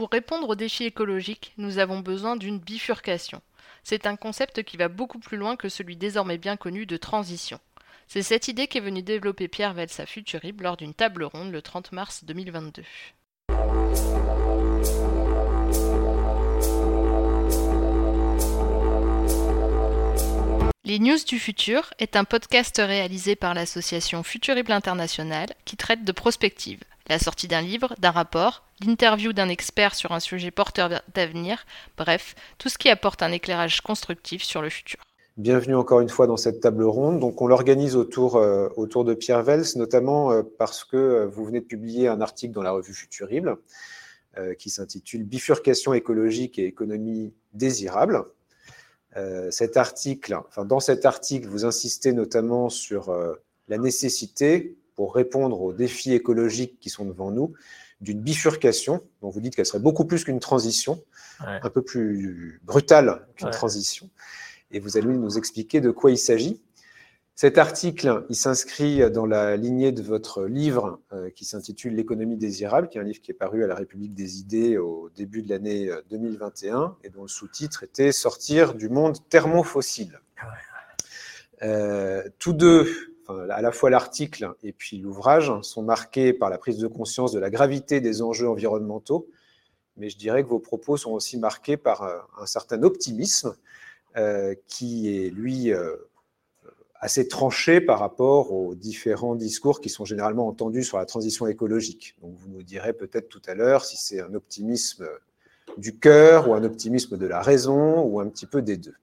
Pour répondre aux défis écologiques, nous avons besoin d'une bifurcation. C'est un concept qui va beaucoup plus loin que celui désormais bien connu de transition. C'est cette idée qu'est venue développer Pierre Vels à Futurib lors d'une table ronde le 30 mars 2022. Les News du Futur est un podcast réalisé par l'association Futurible International qui traite de prospective, la sortie d'un livre, d'un rapport, l'interview d'un expert sur un sujet porteur d'avenir, bref, tout ce qui apporte un éclairage constructif sur le futur. Bienvenue encore une fois dans cette table ronde. Donc, on l'organise autour, euh, autour de Pierre Vels, notamment euh, parce que euh, vous venez de publier un article dans la revue Futurible qui s'intitule Bifurcation écologique et économie désirable. Cet article, enfin, dans cet article, vous insistez notamment sur la nécessité, pour répondre aux défis écologiques qui sont devant nous, d'une bifurcation, dont vous dites qu'elle serait beaucoup plus qu'une transition, un peu plus brutale qu'une transition. Et vous allez nous expliquer de quoi il s'agit. Cet article, il s'inscrit dans la lignée de votre livre euh, qui s'intitule L'économie désirable, qui est un livre qui est paru à la République des idées au début de l'année 2021 euh, et dont le sous-titre était Sortir du monde thermofossile. Euh, tous deux, à la fois l'article et puis l'ouvrage, sont marqués par la prise de conscience de la gravité des enjeux environnementaux, mais je dirais que vos propos sont aussi marqués par un certain optimisme qui est, lui, assez tranché par rapport aux différents discours qui sont généralement entendus sur la transition écologique. Donc vous nous direz peut-être tout à l'heure si c'est un optimisme du cœur ou un optimisme de la raison ou un petit peu des deux.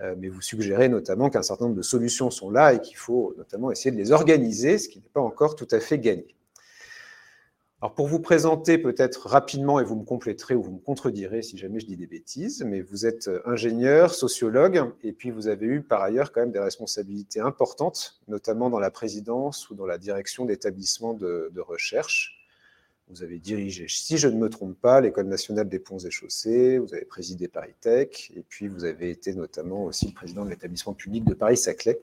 Euh, mais vous suggérez notamment qu'un certain nombre de solutions sont là et qu'il faut notamment essayer de les organiser, ce qui n'est pas encore tout à fait gagné. Alors pour vous présenter peut-être rapidement, et vous me compléterez ou vous me contredirez si jamais je dis des bêtises, mais vous êtes euh, ingénieur, sociologue, et puis vous avez eu par ailleurs quand même des responsabilités importantes, notamment dans la présidence ou dans la direction d'établissements de, recherche. Vous avez dirigé, si je ne me trompe pas, l'École nationale des ponts et chaussées, vous avez présidé Paris Tech, et puis vous avez été notamment aussi le président de l'établissement public de Paris-Saclay.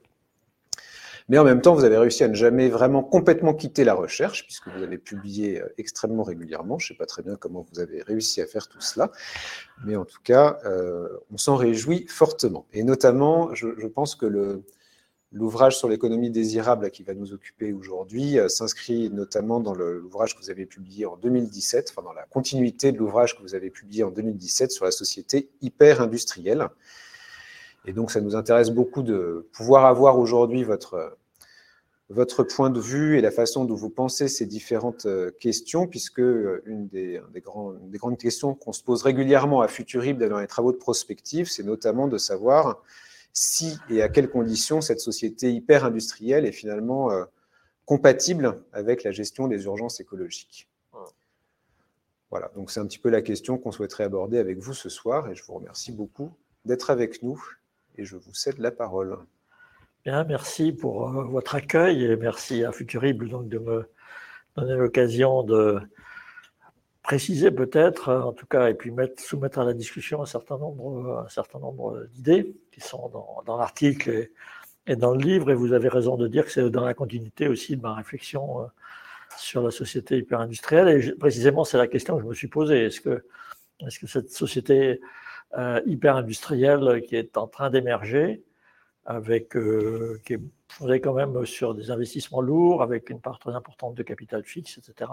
Mais en même temps, vous avez réussi à ne jamais vraiment complètement quitter la recherche, puisque vous avez publié euh, extrêmement régulièrement. Je ne sais pas très bien comment vous avez réussi à faire tout cela, mais en tout cas, euh, on s'en réjouit fortement. Et notamment, je, pense que le, L'ouvrage sur l'économie désirable qui va nous occuper aujourd'hui euh, s'inscrit notamment dans l'ouvrage que vous avez publié en 2017, enfin dans la continuité de l'ouvrage que vous avez publié en 2017 sur la société hyper-industrielle, et donc, ça nous intéresse beaucoup de pouvoir avoir aujourd'hui votre, votre point de vue et la façon dont vous pensez ces différentes euh, questions, puisque euh, une des, des, des grandes questions qu'on se pose régulièrement à Futurib dans les travaux de prospective, c'est notamment de savoir si et à quelles conditions cette société hyper industrielle est finalement euh, compatible avec la gestion des urgences écologiques. Voilà, donc c'est un petit peu la question qu'on souhaiterait aborder avec vous ce soir, et je vous remercie beaucoup d'être avec nous et je vous cède la parole. Bien, merci pour euh, votre accueil et merci à Futurible donc, de me donner l'occasion de préciser peut-être, en tout cas, et puis mettre, soumettre à la discussion un certain nombre, d'idées qui sont dans, l'article et, dans le livre. Et vous avez raison de dire que c'est dans la continuité aussi de ma réflexion euh, sur la société hyper-industrielle. Et précisément, c'est la question que je me suis posée. Est-ce que, cette société euh, hyper industriel qui est en train d'émerger, avec euh, qui est fondé quand même sur des investissements lourds, avec une part très importante de capital fixe, etc.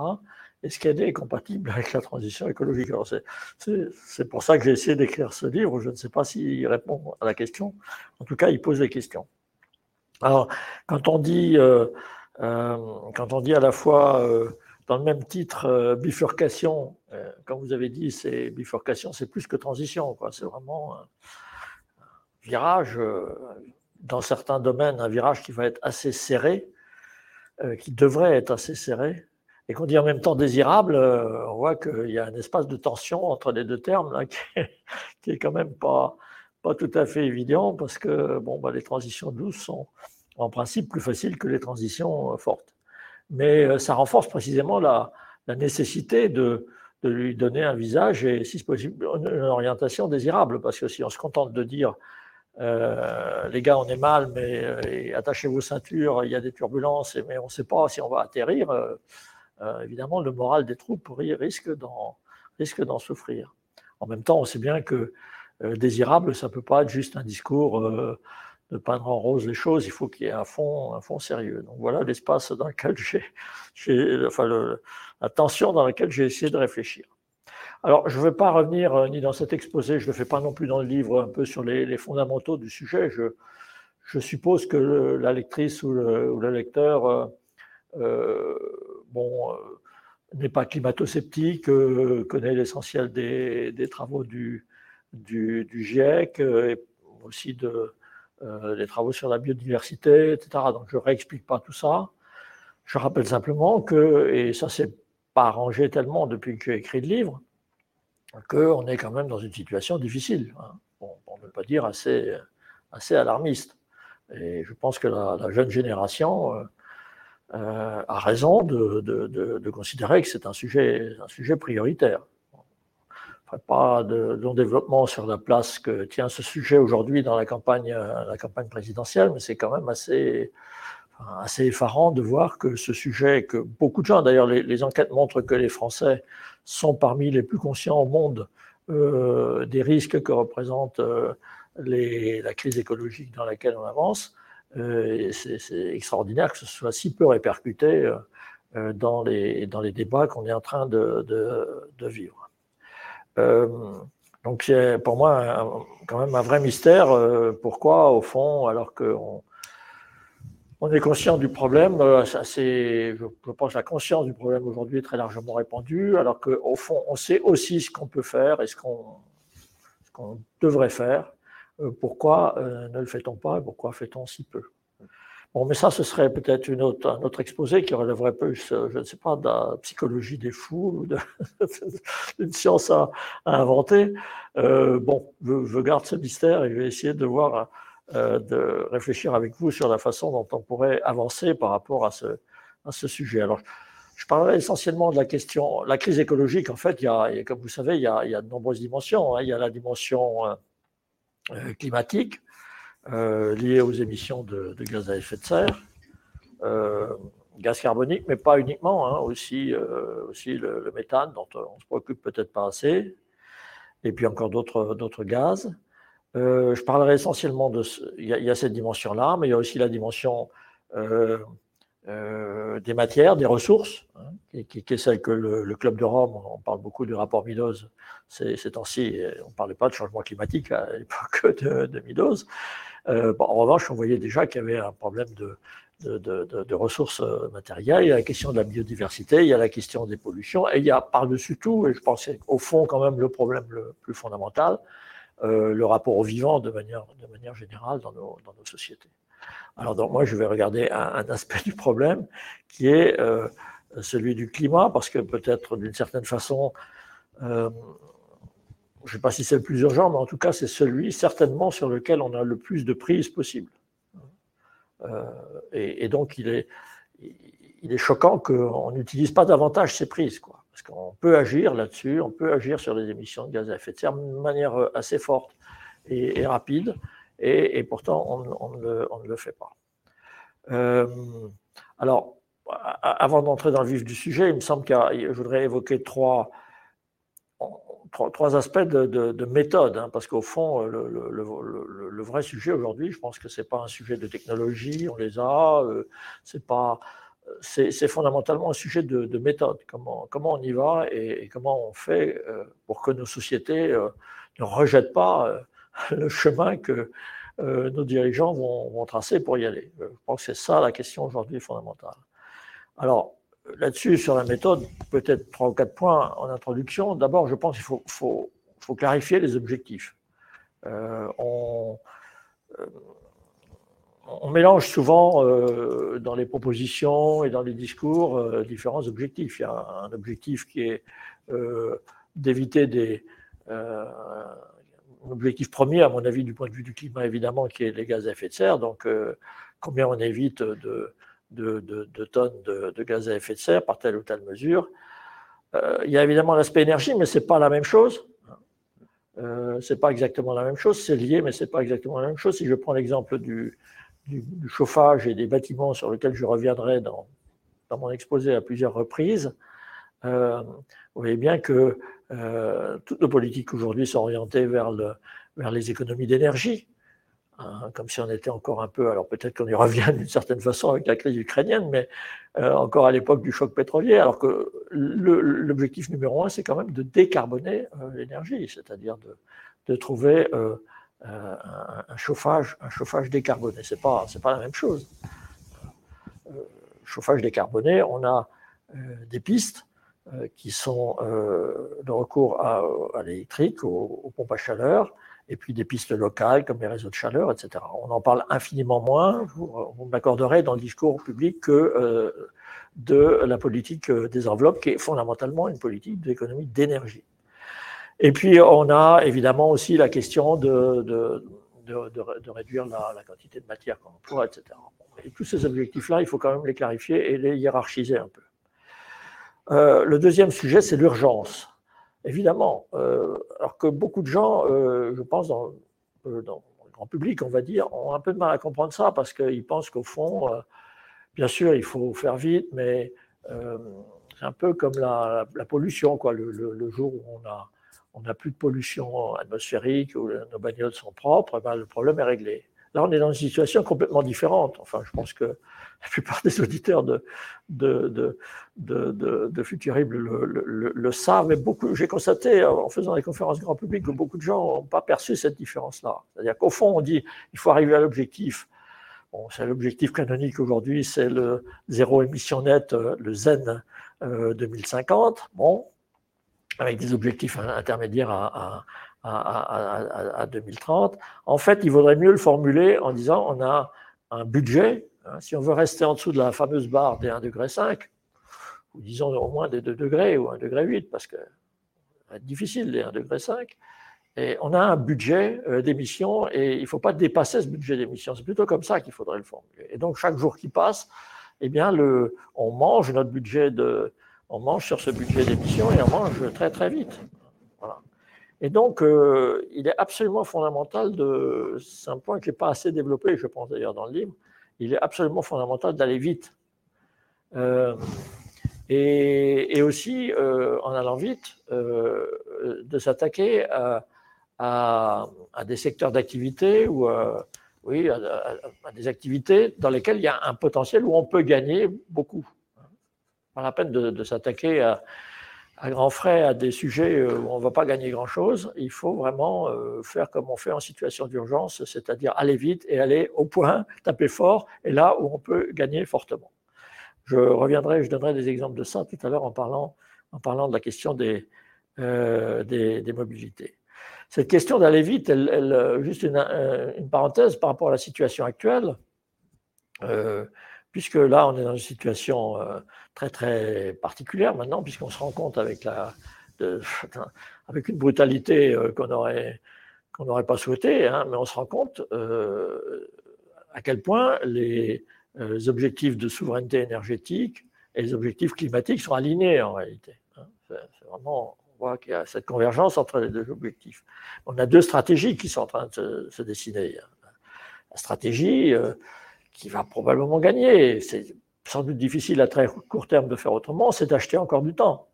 Est-ce qu'elle est compatible avec la transition écologique C'est pour ça que j'ai essayé d'écrire ce livre. Je ne sais pas s'il répond à la question. En tout cas, il pose des questions. Alors, quand on dit, euh, quand on dit à la fois dans le même titre, euh, bifurcation, euh, comme vous avez dit, c'est bifurcation, c'est plus que transition, C'est vraiment un virage, euh, dans certains domaines, un virage qui va être assez serré, qui devrait être assez serré, et qu'on dit en même temps désirable, on voit qu'il y a un espace de tension entre les deux termes qui, est, quand même pas, tout à fait évident, parce que bon, bah, les transitions douces sont en principe plus faciles que les transitions fortes mais euh, ça renforce précisément la, nécessité de, lui donner un visage et, si possible, une orientation désirable. Parce que si on se contente de dire, euh, les gars, on est mal, mais euh, attachez vos ceintures, il y a des turbulences, mais on ne sait pas si on va atterrir, évidemment, le moral des troupes risque d'en souffrir. En même temps, on sait bien que désirable, ça ne peut pas être juste un discours de peindre en rose les choses, il faut qu'il y ait un fond, sérieux. Donc voilà l'espace dans lequel j'ai, enfin la tension dans laquelle j'ai essayé de réfléchir. Alors, je ne vais pas revenir ni dans cet exposé, je ne le fais pas non plus dans le livre, un peu sur les, fondamentaux du sujet. Je, suppose que la lectrice ou le, lecteur euh, euh, bon, euh, n'est pas climato-sceptique, connaît l'essentiel des, travaux du, GIEC et aussi de, des travaux sur la biodiversité, etc. Donc je ne réexplique pas tout ça. Je rappelle simplement que, et ça s'est pas arrangé tellement depuis que j'ai écrit le livre, qu'on est quand même dans une situation difficile, hein. pour ne pas dire assez alarmiste. Et je pense que la, jeune génération euh, euh, a raison de, considérer que c'est un sujet, un sujet prioritaire. Pas de développement sur la place que tient ce sujet aujourd'hui dans la campagne, présidentielle, mais c'est quand même assez, effarant de voir que ce sujet, que beaucoup de gens, d'ailleurs les, enquêtes montrent que les Français sont parmi les plus conscients au monde euh, des risques que représente la crise écologique dans laquelle on avance. Euh, c'est extraordinaire que ce soit si peu répercuté euh, euh, dans, les, dans les débats qu'on est en train de, de, vivre. donc c'est pour moi quand même un vrai mystère. pourquoi, au fond, alors qu'on on est conscient du problème, je, je pense que la conscience du problème aujourd'hui est très largement répandue, alors qu'au fond, on sait aussi ce qu'on peut faire et ce qu'on devrait faire. Euh, pourquoi euh, ne le fait-on pas et pourquoi fait-on si peu? Bon, mais ça, ce serait peut-être une autre, un autre exposé qui relèverait plus, euh, je ne sais pas, de la psychologie des fous ou d'une science à, inventer. bon, je, garde ce mystère et je vais essayer de voir, de réfléchir avec vous sur la façon dont on pourrait avancer par rapport à ce, à ce sujet. Alors, je parlerai essentiellement de la question, la crise écologique. En fait, il y a, comme vous savez, il y a, il y a de nombreuses dimensions. Hein. Il y a la dimension euh, climatique euh, liées aux émissions de, gaz à effet de serre, euh, gaz carbonique, mais pas uniquement, hein, aussi, aussi le, méthane dont on se préoccupe peut-être pas assez, et puis encore d'autres gaz. je parlerai essentiellement de. Il y, a cette dimension-là, mais il y a aussi la dimension des matières, des ressources, hein, qui, est celle que le, Club de Rome, on parle beaucoup du rapport Midos ces, temps-ci, on ne parlait pas de changement climatique à l'époque de, de Midos. Euh, en revanche, on voyait déjà qu'il y avait un problème de, ressources euh, matérielles, il y a la question de la biodiversité, il y a la question des pollutions, et il y a par-dessus tout, et je pense au fond quand même le problème le plus fondamental, le rapport au vivant de manière, générale dans nos sociétés. Alors moi, je vais regarder un, aspect du problème qui est euh, celui du climat, parce que peut-être d'une certaine façon, euh, je ne sais pas si c'est le plus urgent, mais en tout cas, c'est celui certainement sur lequel on a le plus de prise possible. Euh, et, donc, il est, il est choquant qu'on n'utilise pas davantage ces prises, quoi. Parce qu'on peut agir là-dessus, on peut agir sur les émissions de gaz à effet de serre de manière assez forte et rapide et, pourtant on, ne le, fait pas. Euh, alors, avant d'entrer dans le vif du sujet, il me semble que je voudrais évoquer trois, aspects de, méthode, hein, parce qu'au fond, le, vrai sujet aujourd'hui, je pense que ce n'est pas un sujet de technologie, on les a, euh, c'est pas c'est fondamentalement un sujet de, méthode, comment, comment on y va et, comment on fait euh, pour que nos sociétés ne rejettent pas le chemin que euh, nos dirigeants vont, tracer pour y aller. Je pense que c'est ça la question aujourd'hui fondamentale. Alors, là-dessus, sur la méthode, peut-être trois ou quatre points en introduction. D'abord, je pense qu'il faut, clarifier les objectifs. Euh, euh, on, mélange souvent dans les propositions et dans les discours différents objectifs. Il y a un objectif qui est d'éviter des objectif premier, à mon avis, du point de vue du climat, évidemment, qui est les gaz à effet de serre. Donc, euh, combien on évite de, tonnes de, gaz à effet de serre par telle ou telle mesure. Euh, il y a évidemment l'aspect énergie, mais ce n'est pas la même chose. Euh, ce n'est pas exactement la même chose. C'est lié, mais ce n'est pas exactement la même chose. Si je prends l'exemple du, chauffage et des bâtiments sur lesquels je reviendrai dans, dans mon exposé à plusieurs reprises, vous voyez bien que toutes nos politiques aujourd'hui sont orientées vers, le, vers les économies d'énergie. Hein, comme si on était encore un peu, alors peut-être qu'on y revient d'une certaine façon avec la crise ukrainienne, mais euh, encore à l'époque du choc pétrolier, alors que l'objectif numéro un, c'est quand même de décarboner euh, l'énergie, c'est-à-dire de, trouver euh, un, chauffage, décarboné. Pas, c'est pas la même chose. chauffage décarboné, on a des pistes qui sont le recours à, l'électrique, aux pompes à chaleur, et puis des pistes locales comme les réseaux de chaleur, etc. On en parle infiniment moins, vous, m'accorderez dans le discours public, que euh, de la politique euh, des enveloppes, qui est fondamentalement une politique d'économie d'énergie. Et puis on a évidemment aussi la question de, de, de, réduire la, quantité de matière qu'on emploie, etc. Et tous ces objectifs-là, il faut quand même les clarifier et les hiérarchiser un peu. Euh, le deuxième sujet, c'est l'urgence. Évidemment, euh, alors que beaucoup de gens, euh, je pense, dans, le grand public, on va dire, ont un peu de mal à comprendre ça parce qu'ils pensent qu'au fond, bien sûr, il faut faire vite, mais c'est un peu comme la, pollution, quoi. Le, jour où on a, on a plus de pollution atmosphérique, où nos bagnoles sont propres, ben, le problème est réglé. Là, on est dans une situation complètement différente. Enfin, je pense que la plupart des auditeurs de, de, de, de, de Futurible le, savent, mais j'ai constaté en faisant des conférences grand public que beaucoup de gens n'ont pas perçu cette différence-là. C'est-à-dire qu'au fond, on dit il faut arriver à l'objectif. Bon, c'est l'objectif canonique aujourd'hui, c'est le zéro émission net, le ZEN 2050. Euh, bon, avec des objectifs intermédiaires à, à, à, 2030. En fait, il vaudrait mieux le formuler en disant on a un budget, hein, si on veut rester en dessous de la fameuse barre des 1,5 degré, ou disons au moins des 2 degrés ou 1,8 degré, parce que être difficile les 1,5 degré, et on a un budget euh, d'émissions et il ne faut pas dépasser ce budget d'émissions. C'est plutôt comme ça qu'il faudrait le formuler. Et donc, chaque jour qui passe, eh bien, le, on mange notre budget de, on mange sur ce budget d'émissions et on mange très très vite. Et donc, euh, il est absolument fondamental de. C'est un point qui n'est pas assez développé, je pense d'ailleurs dans le livre. Il est absolument fondamental d'aller vite. Euh, et, aussi, euh, en allant vite, de s'attaquer à, à, des secteurs d'activité ou oui, à, des activités dans lesquelles il y a un potentiel où on peut gagner beaucoup. Pas la peine de s'attaquer à à grands frais à des sujets euh, où on ne va pas gagner grand-chose. Il faut vraiment euh, faire comme on fait en situation d'urgence, c'est-à-dire aller vite et aller au point, taper fort, et là où on peut gagner fortement. Je reviendrai, je donnerai des exemples de ça tout à l'heure en parlant, en parlant de la question des, euh, des, mobilités. Cette question d'aller vite, juste une, une, parenthèse par rapport à la situation actuelle puisque là, on est dans une situation euh, très, très particulière maintenant, puisqu'on se rend compte avec, la, avec une brutalité euh, qu'on n'aurait qu'on pas souhaité, hein, mais on se rend compte euh, à quel point les, objectifs de souveraineté énergétique et les objectifs climatiques sont alignés en réalité. Hein. C'est vraiment, on voit qu'il y a cette convergence entre les deux objectifs. On a deux stratégies qui sont en train de se, se dessiner. La stratégie qui va probablement gagner. C'est sans doute difficile à très court terme de faire autrement, c'est d'acheter encore du temps.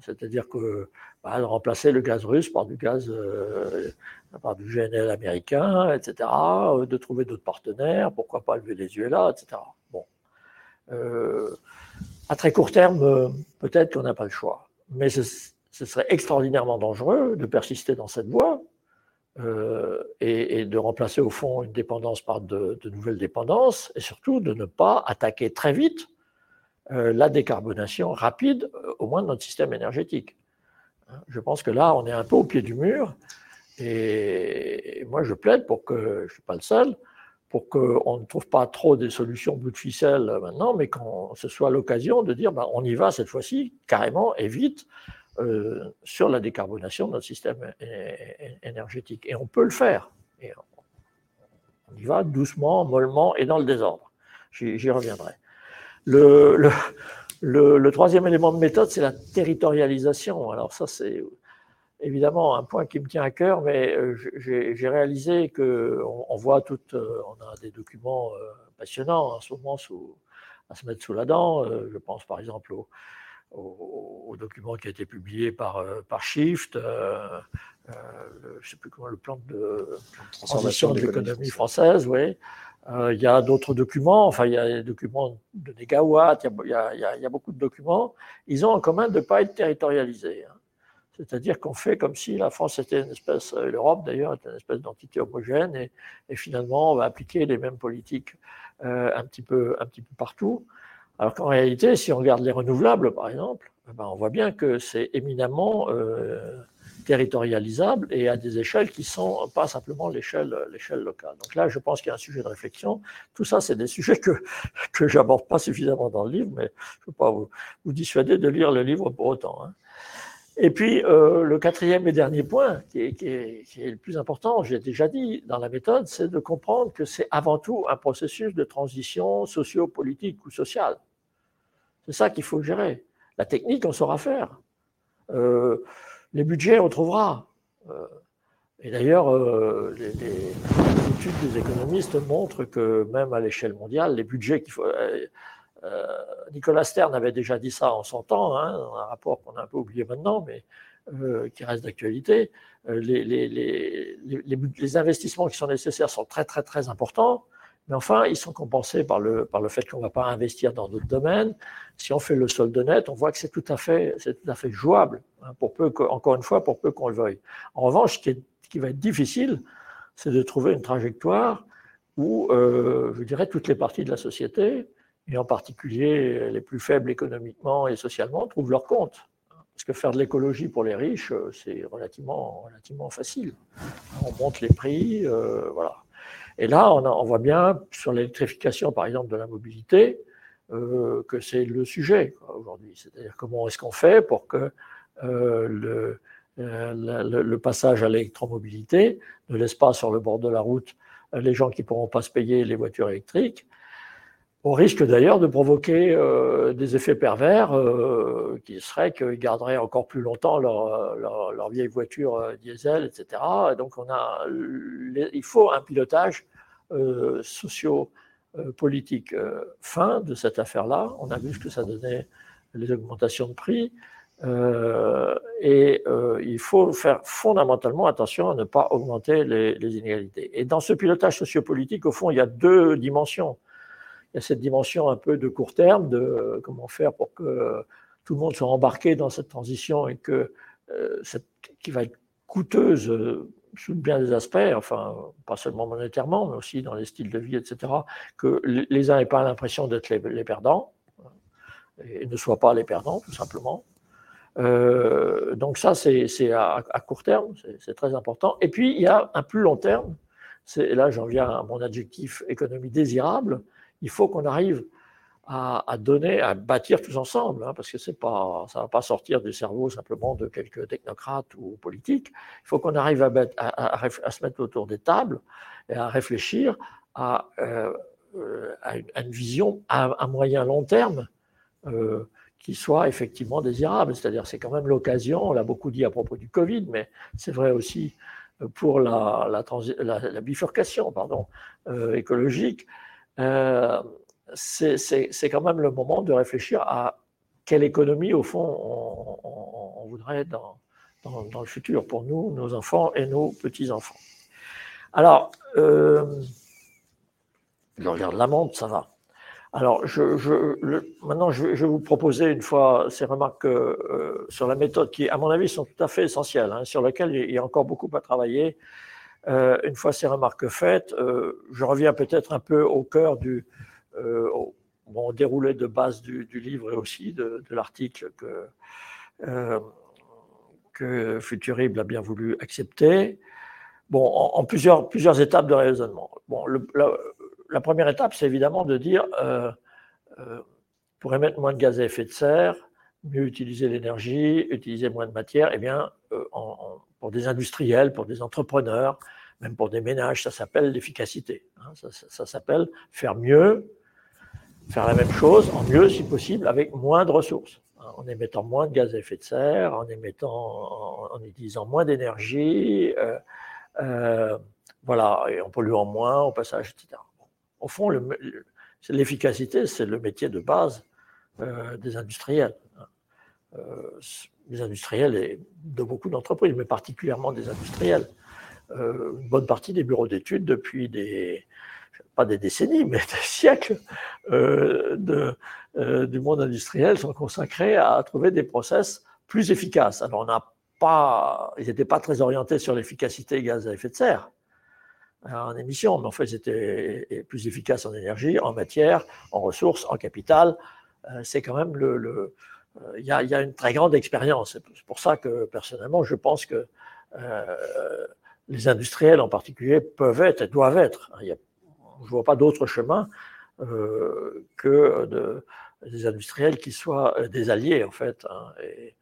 C'est-à-dire que bah, de remplacer le gaz russe par du gaz, euh, par du GNL américain, etc., euh, de trouver d'autres partenaires, pourquoi pas le Venezuela, etc. Bon. Euh, à très court terme, peut-être qu'on n'a pas le choix. Mais ce, serait extraordinairement dangereux de persister dans cette voie, euh, et, de remplacer au fond une dépendance par de, nouvelles dépendances, et surtout de ne pas attaquer très vite euh, la décarbonation rapide, euh, au moins de notre système énergétique. Je pense que là, on est un peu au pied du mur, et, moi je plaide pour que, je ne suis pas le seul, pour qu'on ne trouve pas trop des solutions bout de ficelle maintenant, mais qu'on ce soit l'occasion de dire ben, on y va cette fois-ci, carrément et vite, euh, sur la décarbonation de notre système énergétique. Et on peut le faire. Et on y va doucement, mollement et dans le désordre. J'y reviendrai. Le, le, troisième élément de méthode, c'est la territorialisation. Alors ça, c'est évidemment un point qui me tient à cœur, mais euh, j'ai réalisé qu'on on voit tout, euh, on a des documents passionnants en ce moment à se mettre sous la dent. Je pense par exemple au, au, document qui a été publié par, par Shift, je ne sais plus comment, le plan de transformation de l'économie française, oui. il y a d'autres documents, enfin, il y a des documents de négawatts, il y a, il y a, beaucoup de documents. Ils ont en commun de ne pas être territorialisés. Hein. C'est-à-dire qu'on fait comme si la France était une espèce, euh, l'Europe d'ailleurs était une espèce d'entité homogène, et, finalement on va appliquer les mêmes politiques euh, un, petit peu, un petit peu partout. Alors qu'en réalité, si on regarde les renouvelables, par exemple, eh ben on voit bien que c'est éminemment euh, territorialisable et à des échelles qui sont pas simplement l'échelle locale. Donc là, je pense qu'il y a un sujet de réflexion. Tout ça, c'est des sujets que que j'aborde pas suffisamment dans le livre, mais je ne veux pas vous, vous dissuader de lire le livre pour autant. Hein. Et puis, euh, le quatrième et dernier point, qui est, le plus important, j'ai déjà dit dans la méthode, c'est de comprendre que c'est avant tout un processus de transition socio-politique ou sociale. C'est ça qu'il faut gérer. La technique, on saura faire. Euh, les budgets, on trouvera. Euh, et d'ailleurs, les, les, études des économistes montrent que même à l'échelle mondiale, les budgets qu'il faut euh, Nicolas Stern avait déjà dit ça en son temps, hein, dans un rapport qu'on a un peu oublié maintenant, mais euh, qui reste d'actualité. Euh, les, investissements qui sont nécessaires sont très, très, très importants, mais enfin, ils sont compensés par le, par le fait qu'on ne va pas investir dans d'autres domaines. Si on fait le solde net, on voit que c'est tout à fait, c'est tout à fait jouable, hein, pour peu encore une fois, pour peu qu'on le veuille. En revanche, ce qui, va être difficile, c'est de trouver une trajectoire où, je dirais, toutes les parties de la société, et en particulier les plus faibles économiquement et socialement, trouvent leur compte. Parce que faire de l'écologie pour les riches, euh, c'est relativement, relativement facile. On monte les prix, euh, voilà. Et là, on, voit bien sur l'électrification, par exemple, de la mobilité, euh, que c'est le sujet aujourd'hui. C'est-à-dire comment est-ce qu'on fait pour que le, le, passage à l'électromobilité ne laisse pas sur le bord de la route les gens qui ne pourront pas se payer les voitures électriques, au risque d'ailleurs de provoquer euh, des effets pervers euh, qui seraient qu'ils garderaient encore plus longtemps leur, vieille voiture euh, diesel, etc. donc on a, il faut un pilotage socio-politique fin de cette affaire-là. On a vu ce que ça donnait les augmentations de prix. et il faut faire fondamentalement attention à ne pas augmenter les inégalités. Et dans ce pilotage sociopolitique, au fond, il y a deux dimensions il y a cette dimension un peu de court terme, de euh, comment faire pour que tout le monde soit embarqué dans cette transition et que euh, cette, qui va être coûteuse euh, sous bien des aspects, enfin, pas seulement monétairement, mais aussi dans les styles de vie, etc., que les uns n'aient pas l'impression d'être les, perdants, et ne soient pas les perdants, tout simplement. donc ça, c'est à, à, court terme, c'est très important. Et puis, il y a un plus long terme, là j'en viens à mon adjectif économie désirable, il faut qu'on arrive à, donner, à bâtir tous ensemble, hein, parce que c'est pas, ça ne va pas sortir du cerveau simplement de quelques technocrates ou politiques. Il faut qu'on arrive à, se mettre autour des tables et à réfléchir à, euh, une, vision à, moyen long terme euh, qui soit effectivement désirable. C'est-à-dire, c'est quand même l'occasion, on l'a beaucoup dit à propos du Covid, mais c'est vrai aussi pour la, bifurcation euh, écologique. Euh, c'est quand même le moment de réfléchir à quelle économie, au fond, on, voudrait dans, le futur pour nous, nos enfants et nos petits-enfants. Alors, euh, je regarde la montre, ça va. Alors, maintenant, je, vais vous proposer une fois ces remarques euh, sur la méthode qui, à mon avis, sont tout à fait essentielles, hein, sur lesquelles il y a encore beaucoup à travailler. Euh, une fois ces remarques faites, euh, je reviens peut-être un peu au cœur du euh, bon, déroulé de base du, livre et aussi de, l'article que, que Futurible a bien voulu accepter. Bon, en, plusieurs, plusieurs étapes de raisonnement. Bon, la, première étape, c'est évidemment de dire pour émettre moins de gaz à effet de serre, mieux utiliser l'énergie, utiliser moins de matière, eh bien, pour des industriels, pour des entrepreneurs, même pour des ménages, ça s'appelle l'efficacité. Hein. ça, s'appelle faire mieux, faire la même chose, en mieux si possible, avec moins de ressources. Hein. en émettant moins de gaz à effet de serre, en, émettant, en, utilisant moins d'énergie, euh, euh, voilà, en polluant moins au passage, etc. Au fond, l'efficacité, c'est le métier de base euh, des industriels. Hein. des industriels et de beaucoup d'entreprises, mais particulièrement des industriels. une bonne partie des bureaux d'études depuis des, pas des décennies, mais des siècles du monde industriel sont consacrés à trouver des process plus efficaces. Alors on n'a pas, ils n'étaient pas très orientés sur l'efficacité gaz à effet de serre en émissions, mais en fait, ils étaient plus efficaces en énergie, en matière, en ressources, en capital. Euh, c'est quand même le. Euh, il y, a, une très grande expérience. C'est pour ça que, personnellement, je pense que euh, les industriels en particulier peuvent être et doivent être. je ne vois pas d'autre chemin que de, des industriels qui soient des alliés, en fait. Hein, et,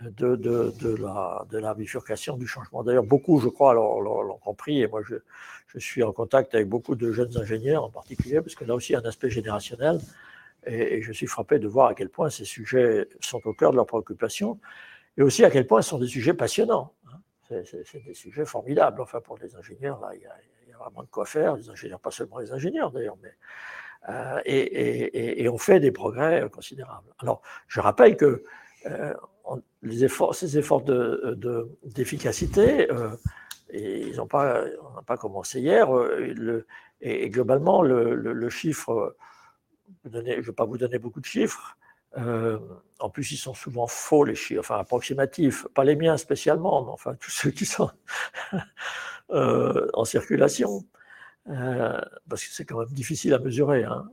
de, de, de, la, de la bifurcation du changement. D'ailleurs, beaucoup, je crois, l'ont compris, et moi, je, je, suis en contact avec beaucoup de jeunes ingénieurs en particulier, parce que là aussi, il y a un aspect générationnel, et, je suis frappé de voir à quel point ces sujets sont au cœur de leurs préoccupations, et aussi à quel point ce sont des sujets passionnants. Hein. C'est des sujets formidables. Enfin, pour les ingénieurs, il y, a, vraiment de quoi faire. Les ingénieurs, pas seulement les ingénieurs d'ailleurs, euh, et, on fait des progrès considérables. Alors, je rappelle que euh, ces efforts d'efficacité, de, euh, ils n'ont pas, on n'a pas commencé hier. Euh, et, globalement, le, le, chiffre, je ne vais pas vous donner beaucoup de chiffres. Euh, en plus, ils sont souvent faux, les chiffres, enfin approximatifs, pas les miens spécialement, mais enfin tous ceux qui sont en circulation. parce que c'est quand même difficile à mesurer. Hein.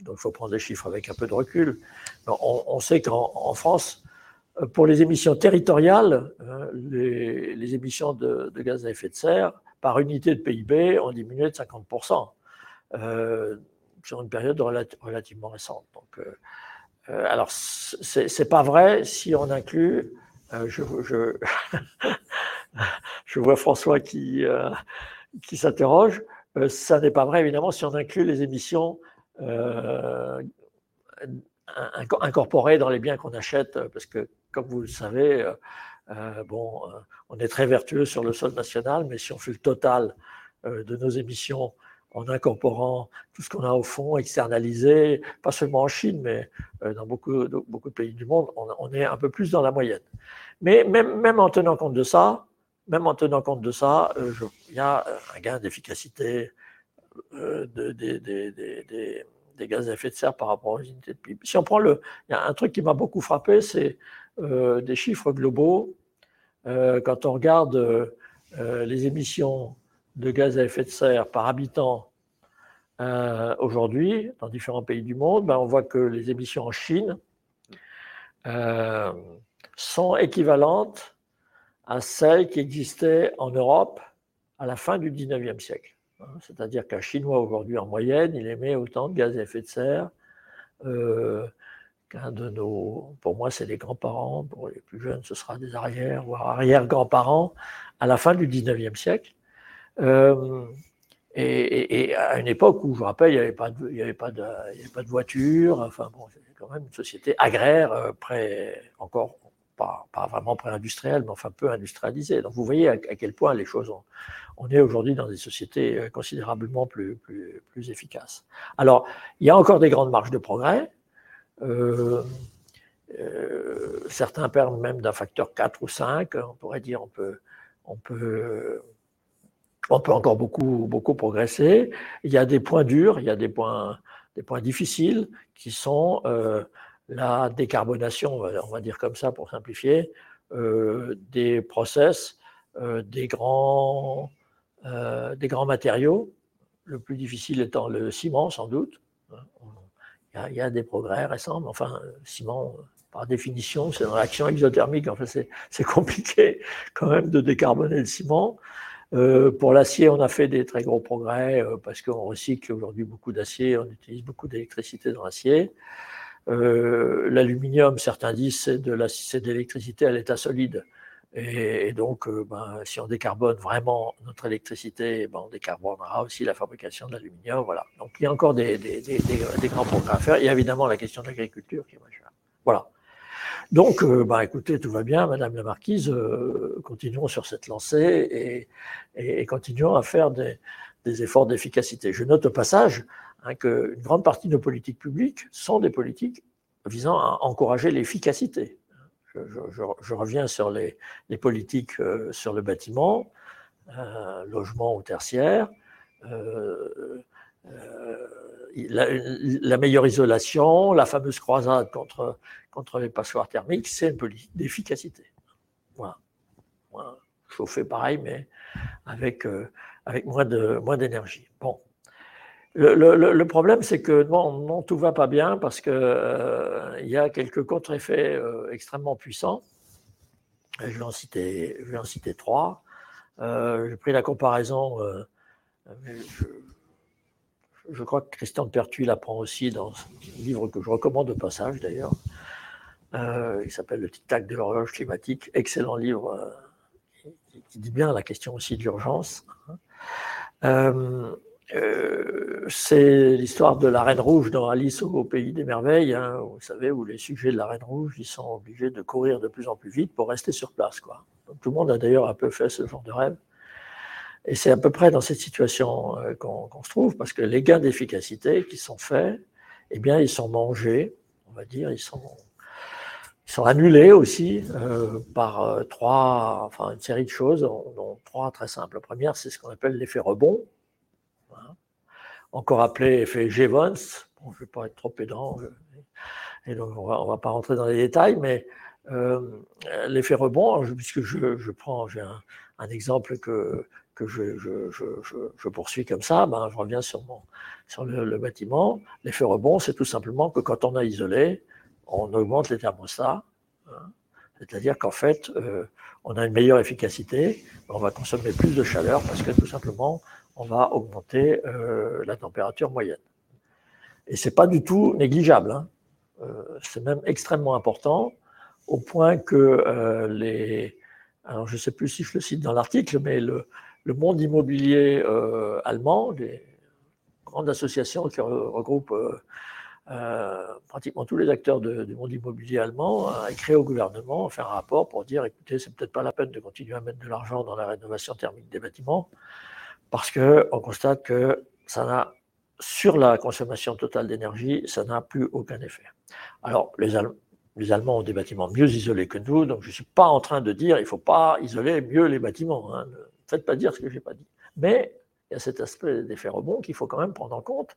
donc il faut prendre les chiffres avec un peu de recul. On, sait qu'en France, euh, pour les émissions territoriales, euh, les, émissions de, gaz à effet de serre par unité de PIB ont diminué de 50% euh, sur une période relativement récente. Donc, euh, alors, c'est pas vrai si on inclut. je, je, vois François qui, qui s'interroge. ça n'est pas vrai, évidemment, si on inclut les émissions incorporées dans les biens qu'on achète, parce que comme vous le savez, euh, euh, bon, euh, on est très vertueux sur le sol national, mais si on fait le total de nos émissions en incorporant tout ce qu'on a au fond, externalisé, pas seulement en Chine, mais dans beaucoup, de, pays du monde, on, est un peu plus dans la moyenne. Mais même, en tenant compte de ça, même en tenant compte de ça, il y a un gain d'efficacité de, des gaz à effet de serre par rapport aux unités de PIB. Si on prend le, il y a un truc qui m'a beaucoup frappé, c'est euh, des chiffres globaux. Euh, quand on regarde euh, les émissions de gaz à effet de serre par habitant aujourd'hui dans différents pays du monde, ben on voit que les émissions en Chine sont équivalentes à celles qui existaient en Europe à la fin du 19e siècle. C'est-à-dire qu'un Chinois aujourd'hui, en moyenne, il émet autant de gaz à effet de serre de nos, pour moi, c'est les grands-parents, pour les plus jeunes, ce sera des arrières, voire arrière-grands-parents, à la fin du 19e siècle. Euh, et, à une époque où, je rappelle, il n'y avait, pas de, il voiture, enfin bon, c'était quand même une société agraire, euh, près, encore pas, vraiment pré-industrielle, mais enfin peu industrialisée. Donc vous voyez à, quel point les choses ont, on est aujourd'hui dans des sociétés euh, considérablement plus, efficaces. Alors, il y a encore des grandes marges de progrès, certains parlent même d'un facteur 4 ou 5. On pourrait dire on peut, on peut, on peut encore beaucoup, beaucoup progresser. Il y a des points durs, il y a des points, des points difficiles qui sont euh, la décarbonation, on va dire comme ça pour simplifier, des process, des, grands, des grands matériaux, le plus difficile étant le ciment sans doute. Il y, a, des progrès récents, mais enfin, ciment, par définition, c'est une réaction exothermique. Enfin, c'est compliqué quand même de décarboner le ciment. Euh, pour l'acier, on a fait des très gros progrès euh, parce qu'on recycle aujourd'hui beaucoup d'acier, on utilise beaucoup d'électricité dans l'acier. Euh, L'aluminium, certains disent, c'est de l'électricité à l'état solide. Et, donc, euh, ben, si on décarbone vraiment notre électricité, ben, on décarbonera aussi la fabrication de l'aluminium. Voilà. Donc, il y a encore des, des, des, des, grands progrès à faire. Il y a évidemment la question de l'agriculture qui est majeure. Voilà. Donc, euh, ben, écoutez, tout va bien, Madame la Marquise. Euh, continuons sur cette lancée et, continuons à faire des, efforts d'efficacité. Je note au passage hein, qu'une grande partie de nos politiques publiques sont des politiques visant à encourager l'efficacité je, reviens sur les, politiques sur le bâtiment, logement ou tertiaire. La, meilleure isolation, la fameuse croisade contre, contre les passoires thermiques, c'est une politique d'efficacité. Chauffer pareil, mais avec, avec moins d'énergie. Moins bon. Le, problème, c'est que non, non, tout va pas bien parce qu'il euh, y a quelques contre-effets euh, extrêmement puissants. Je vais en citer, je vais en citer trois. Euh, j'ai pris la comparaison. Crois que Christian Pertuis l'apprend aussi dans un livre que je recommande au passage d'ailleurs. il s'appelle Le tic-tac de l'horloge climatique. Excellent livre qui, dit bien la question aussi de l'urgence. Euh, c'est l'histoire de la Reine Rouge dans Alice au Pays des Merveilles, hein, vous savez, où les sujets de la Reine Rouge, ils sont obligés de courir de plus en plus vite pour rester sur place. Quoi. tout le monde a d'ailleurs un peu fait ce genre de rêve. Et c'est à peu près dans cette situation euh, qu'on se trouve, parce que les gains d'efficacité qui sont faits, eh bien, ils sont mangés, on va dire, ils sont, annulés aussi euh, par trois, enfin, une série de choses, dont trois très simples. La première, c'est ce qu'on appelle l'effet rebond encore appelé effet Jevons. je ne vais pas être trop pédant, euh, et donc on ne va pas rentrer dans les détails, mais euh, l'effet rebond, puisque je, prends, j'ai un, exemple que, je, poursuis comme ça, ben, je reviens sur, mon, sur le, bâtiment. L'effet rebond, c'est tout simplement que quand on a isolé, on augmente les thermostats. Hein. C'est-à-dire qu'en fait, euh, on a une meilleure efficacité, on va consommer plus de chaleur parce que tout simplement, on va augmenter euh, la température moyenne. Et ce n'est pas du tout négligeable. Hein. Euh, c'est même extrêmement important, au point que les. Alors, je ne sais plus si je le cite dans l'article, mais le, monde immobilier allemand, des grandes associations qui regroupent pratiquement tous les acteurs du monde immobilier allemand, a écrit au gouvernement, a fait un rapport pour dire écoutez, c'est peut-être pas la peine de continuer à mettre de l'argent dans la rénovation thermique des bâtiments parce qu'on constate que ça n'a, sur la consommation totale d'énergie, ça n'a plus aucun effet. Alors, les, Allemands ont des bâtiments mieux isolés que nous, donc je ne suis pas en train de dire qu'il ne faut pas isoler mieux les bâtiments. Hein. Faites pas dire ce que je n'ai pas dit. Mais il y a cet aspect d'effet rebond qu'il faut quand même prendre en compte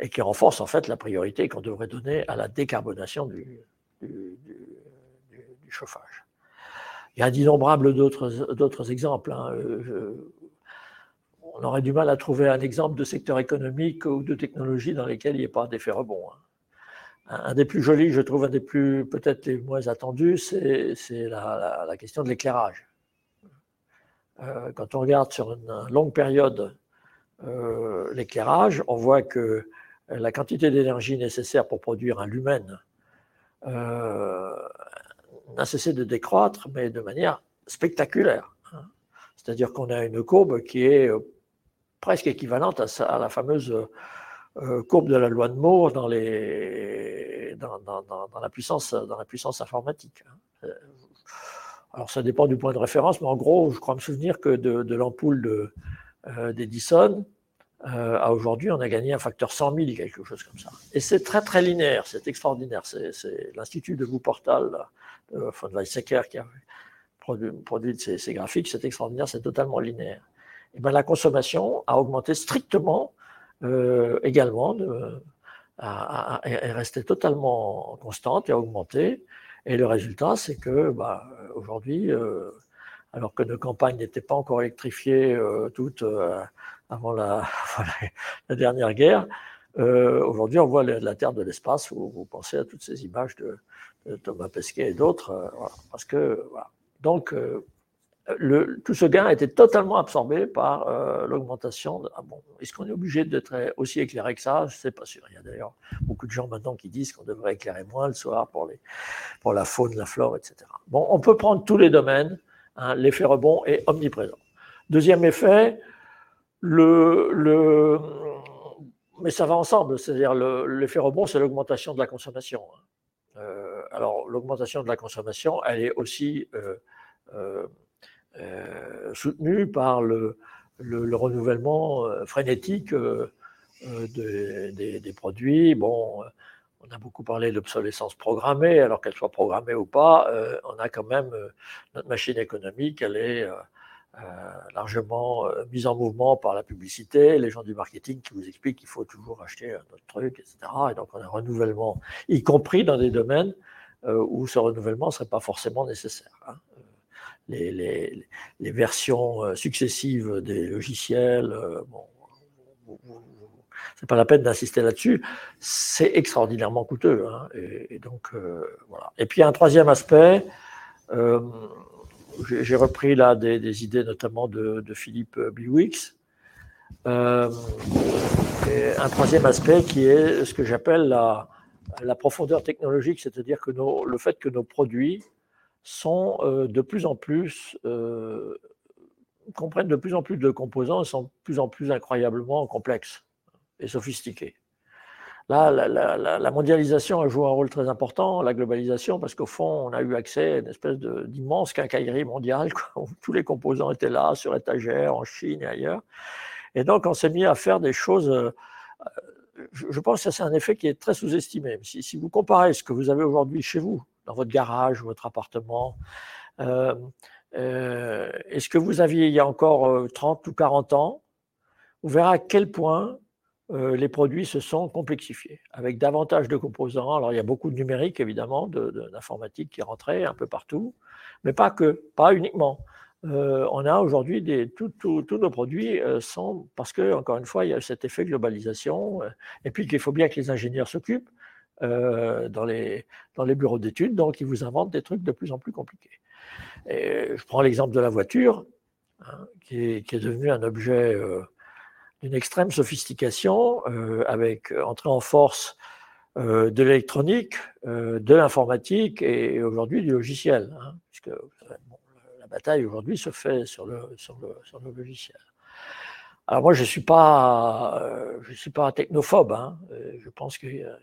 et qui renforce en fait la priorité qu'on devrait donner à la décarbonation du, chauffage. Il y a d'innombrables d'autres exemples. Hein on aurait du mal à trouver un exemple de secteur économique ou de technologie dans lesquels il n'y ait pas d'effet rebond. Hein. Un des plus jolis, je trouve un des plus peut-être les moins attendus, c'est la, question de l'éclairage. Euh, quand on regarde sur une longue période euh, l'éclairage, on voit que la quantité d'énergie nécessaire pour produire un lumen euh, n'a cessé de décroître, mais de manière spectaculaire. Hein. C'est-à-dire qu'on a une courbe qui est presque équivalente à, la fameuse euh, courbe de la loi de Moore dans, la, puissance, dans la puissance informatique. Euh, alors ça dépend du point de référence, mais en gros, je crois me souvenir que de, l'ampoule euh, d'Edison, à aujourd'hui, on a gagné un facteur 100 000, quelque chose comme ça. Et c'est très très linéaire, c'est extraordinaire. C'est l'Institut de Wuppertal, von Weizsäcker, qui a produit, ces, graphiques, c'est extraordinaire, c'est totalement linéaire. Eh ben, la consommation a augmenté strictement euh, également, est restée totalement constante et a augmenté. Et le résultat, c'est que bah, aujourd'hui, euh, alors que nos campagnes n'étaient pas encore électrifiées euh, toutes avant la, dernière guerre, aujourd'hui, on voit la, Terre de l'espace. Vous, vous, pensez à toutes ces images de, Thomas Pesquet et d'autres. parce que. Donc, tout ce gain a été totalement absorbé par euh, l'augmentation. Ah Est-ce qu'on est obligé d'être aussi éclairé que ça? Je ne sais pas sûr. Il y a d'ailleurs beaucoup de gens maintenant qui disent qu'on devrait éclairer moins le soir pour, la faune, la flore, etc. Bon, on peut prendre tous les domaines. Hein, l'effet rebond est omniprésent. Deuxième effet, mais ça va ensemble. C'est-à-dire l'effet rebond, c'est l'augmentation de la consommation. Hein. Euh, alors, l'augmentation de la consommation, elle est aussi euh, soutenu par le, le, renouvellement euh, frénétique euh, des, produits. Bon, on a beaucoup parlé d'obsolescence programmée, alors qu'elle soit programmée ou pas, on a quand même notre machine économique, elle est largement mise en mouvement par la publicité, les gens du marketing qui vous expliquent qu'il faut toujours acheter un autre truc, etc. Et donc on a un renouvellement, y compris dans des domaines où ce renouvellement ne serait pas forcément nécessaire. Les, versions euh, successives des logiciels. Euh, bon, c'est pas la peine d'insister là-dessus. C'est extraordinairement coûteux. Hein, et, donc euh, voilà. Et puis un troisième aspect. j'ai repris là des, idées notamment de, Philippe Biwix. un troisième aspect qui est ce que j'appelle la, la, profondeur technologique, c'est-à-dire que le fait que nos produits sont euh, de plus en plus, euh, comprennent de plus en plus de composants et sont de plus en plus incroyablement complexes et sophistiqués. Là, la, mondialisation a joué un rôle très important, la globalisation, parce qu'au fond, on a eu accès à une espèce d'immense quincaillerie mondiale, où tous les composants étaient là, sur étagère, en Chine et ailleurs. Et donc, on s'est mis à faire des choses. Euh, je pense que c'est un effet qui est très sous-estimé. Si, si, vous comparez ce que vous avez aujourd'hui chez vous dans votre garage ou votre appartement. Euh, euh, est ce que vous aviez il y a encore 30 euh, ou 40 ans, vous verrez à quel point les produits se sont complexifiés, avec davantage de composants. Alors, il y a beaucoup de numérique, évidemment, d'informatique qui rentré un peu partout, mais pas que, pas uniquement. on a aujourd'hui tous nos produits sont parce que encore une fois il y a cet effet globalisation et puis qu'il faut bien que les ingénieurs s'occupent euh, dans, les, dans les bureaux d'études, donc ils vous inventent des trucs de plus en plus compliqués. Et je prends l'exemple de la voiture, hein, qui, est, qui, est, devenu un objet euh, d'une extrême sophistication, euh, avec entrée en force de l'électronique, de l'informatique et aujourd'hui du logiciel, hein, puisque la bataille aujourd'hui se fait sur le, sur le, sur logiciel. Alors moi, je ne suis, pas, suis pas technophobe. Hein, je pense qu'il y a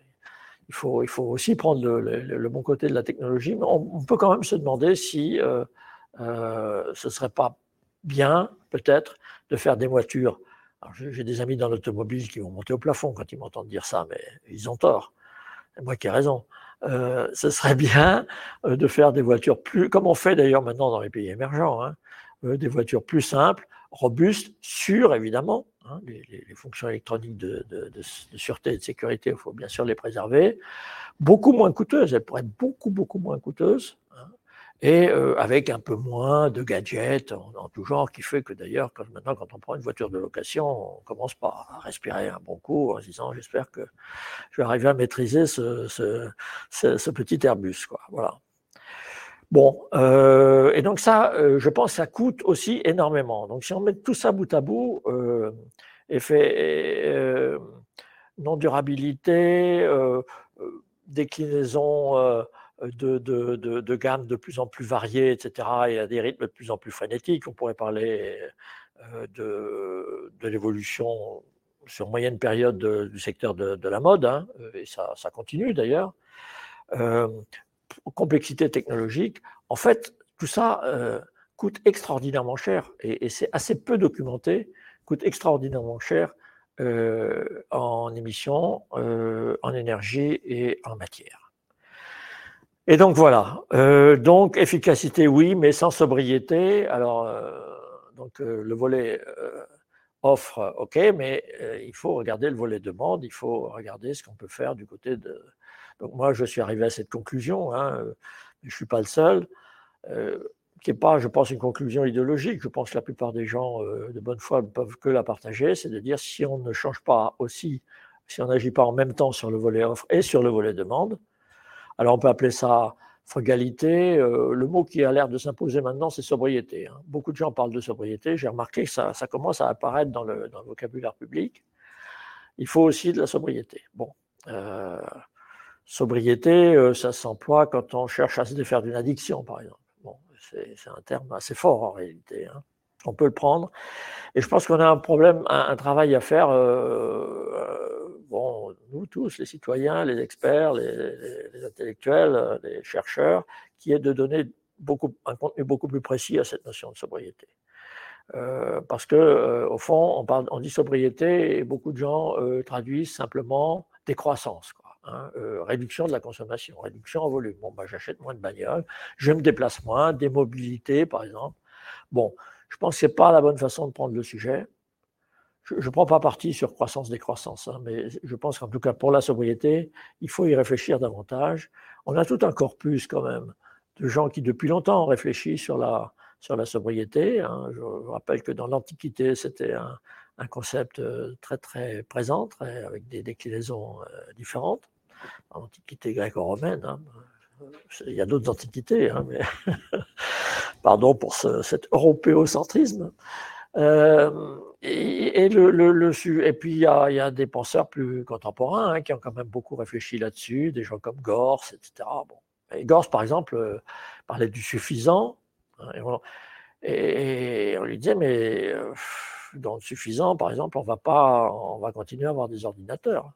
il faut, il faut aussi prendre le, bon côté de la technologie, mais on, peut quand même se demander si euh, euh, ce ne serait pas bien, peut-être, de faire des voitures. J'ai des amis dans l'automobile qui vont monter au plafond quand ils m'entendent dire ça, mais ils ont tort. C'est moi qui ai raison. Euh, ce serait bien de faire des voitures plus, comme on fait d'ailleurs maintenant dans les pays émergents, hein, des voitures plus simples, robustes, sûres évidemment, Hein, les, fonctions électroniques de, sûreté et de sécurité, il faut bien sûr les préserver. Beaucoup moins coûteuses, elles pourraient être beaucoup, beaucoup moins coûteuses. Hein, et euh, avec un peu moins de gadgets en, tout genre, qui fait que d'ailleurs, maintenant, quand on prend une voiture de location, on commence pas à respirer un bon coup en se disant j'espère que je vais arriver à maîtriser ce, ce, petit Airbus. Quoi. Voilà. Bon, euh, et donc ça, euh, je pense, ça coûte aussi énormément. Donc si on met tout ça bout à bout, euh, effet non durabilité, déclinaison de, de, de, de plus en plus variées, etc., et à des rythmes de plus en plus frénétiques. On pourrait parler de, l'évolution sur moyenne période du secteur de, la mode, hein, et ça continue d'ailleurs complexité technologique, en fait, tout ça euh, coûte extraordinairement cher et, c'est assez peu documenté, coûte extraordinairement cher euh, en émissions, euh, en énergie et en matière. Et donc voilà, donc efficacité oui, mais sans sobriété. Alors, donc le volet offre, ok, mais il faut regarder le volet demande, il faut regarder ce qu'on peut faire du côté de, donc moi, je suis arrivé à cette conclusion, hein, euh, je ne suis pas le seul, euh, qui n'est pas, je pense, une conclusion idéologique. Je pense que la plupart des gens euh, de bonne foi ne peuvent que la partager, c'est de dire si on ne change pas aussi, si on n'agit pas en même temps sur le volet offre et sur le volet demande, alors on peut appeler ça frugalité. le mot qui a l'air de s'imposer maintenant, c'est sobriété. Hein. Beaucoup de gens parlent de sobriété. J'ai remarqué que ça, commence à apparaître dans le, vocabulaire public. Il faut aussi de la sobriété. Bon. Sobriété, euh, ça s'emploie quand on cherche à se défaire d'une addiction, par exemple. Bon, c'est un terme assez fort en réalité. Hein. On peut le prendre. Et je pense qu'on a un problème, un, travail à faire. Euh, euh, bon, nous tous, les citoyens, les experts, les, intellectuels, les chercheurs, qui est de donner beaucoup, un contenu beaucoup plus précis à cette notion de sobriété. parce que au fond, on, parle, on dit sobriété et beaucoup de gens traduisent simplement décroissance. Hein, réduction de la consommation, réduction en volume. Bon, bah, j'achète moins de bagnoles, je me déplace moins, des mobilités par exemple. Bon, je pense que ce n'est pas la bonne façon de prendre le sujet. Je ne prends pas parti sur croissance-décroissance, hein, mais je pense qu'en tout cas pour la sobriété, il faut y réfléchir davantage. On a tout un corpus quand même de gens qui depuis longtemps ont réfléchi sur la, sur la sobriété. Hein. Je rappelle que dans l'Antiquité, c'était un, un, concept euh, très très présent, avec des déclinaisons euh, différentes. Dans l'Antiquité gréco-romaine, hein. il y a d'autres antiquités, hein, mais pardon pour cet européocentrisme. Euh, et, puis il y, a, des penseurs plus contemporains qui ont quand même beaucoup réfléchi là-dessus, des gens comme Gors, etc. Bon. Et Gors, par exemple, parlait du suffisant, Hein, et, on, lui disait, mais euh, dans le suffisant, par exemple, on va pas, on va continuer à avoir des ordinateurs.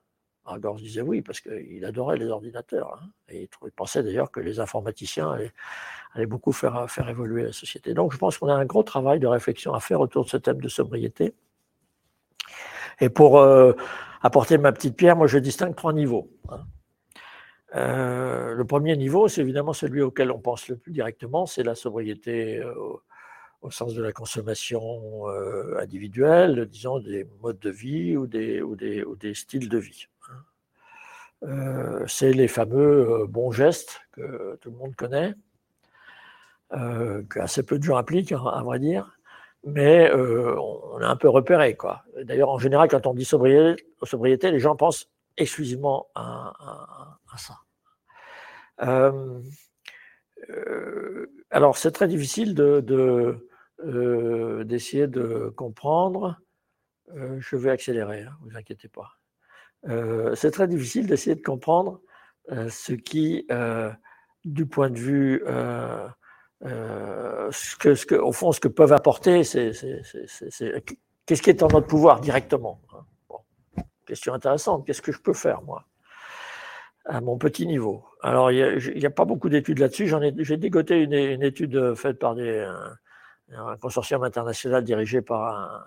Alors disait oui, parce qu'il adorait les ordinateurs. Hein, il pensait d'ailleurs que les informaticiens allaient, beaucoup faire, évoluer la société. Donc je pense qu'on a un gros travail de réflexion à faire autour de ce thème de sobriété. Et pour euh, apporter ma petite pierre, moi je distingue trois niveaux. Hein. Euh, le premier niveau, c'est évidemment celui auquel on pense le plus directement, c'est la sobriété euh, au sens de la consommation individuelle, disons des modes de vie ou des, ou des styles de vie. Hein. c'est les fameux bons gestes que tout le monde connaît, que assez peu de gens appliquent, à vrai dire, mais on a un peu repéré. D'ailleurs, en général, quand on dit sobriété, les gens pensent exclusivement à, ça. Euh, euh, alors, c'est très difficile de, euh, d'essayer de, comprendre. je vais accélérer, ne hein, vous inquiétez pas. C'est très difficile d'essayer de comprendre ce qui, du point de vue, ce que, ce que, au fond, ce que peuvent apporter, c'est, qu'est-ce qui est en notre pouvoir directement. Hein. Question intéressante. Qu'est-ce que je peux faire, moi, à mon petit niveau? Alors, il n'y a, pas beaucoup d'études là-dessus. J'ai dégoté une, étude faite par un, consortium international dirigé par un,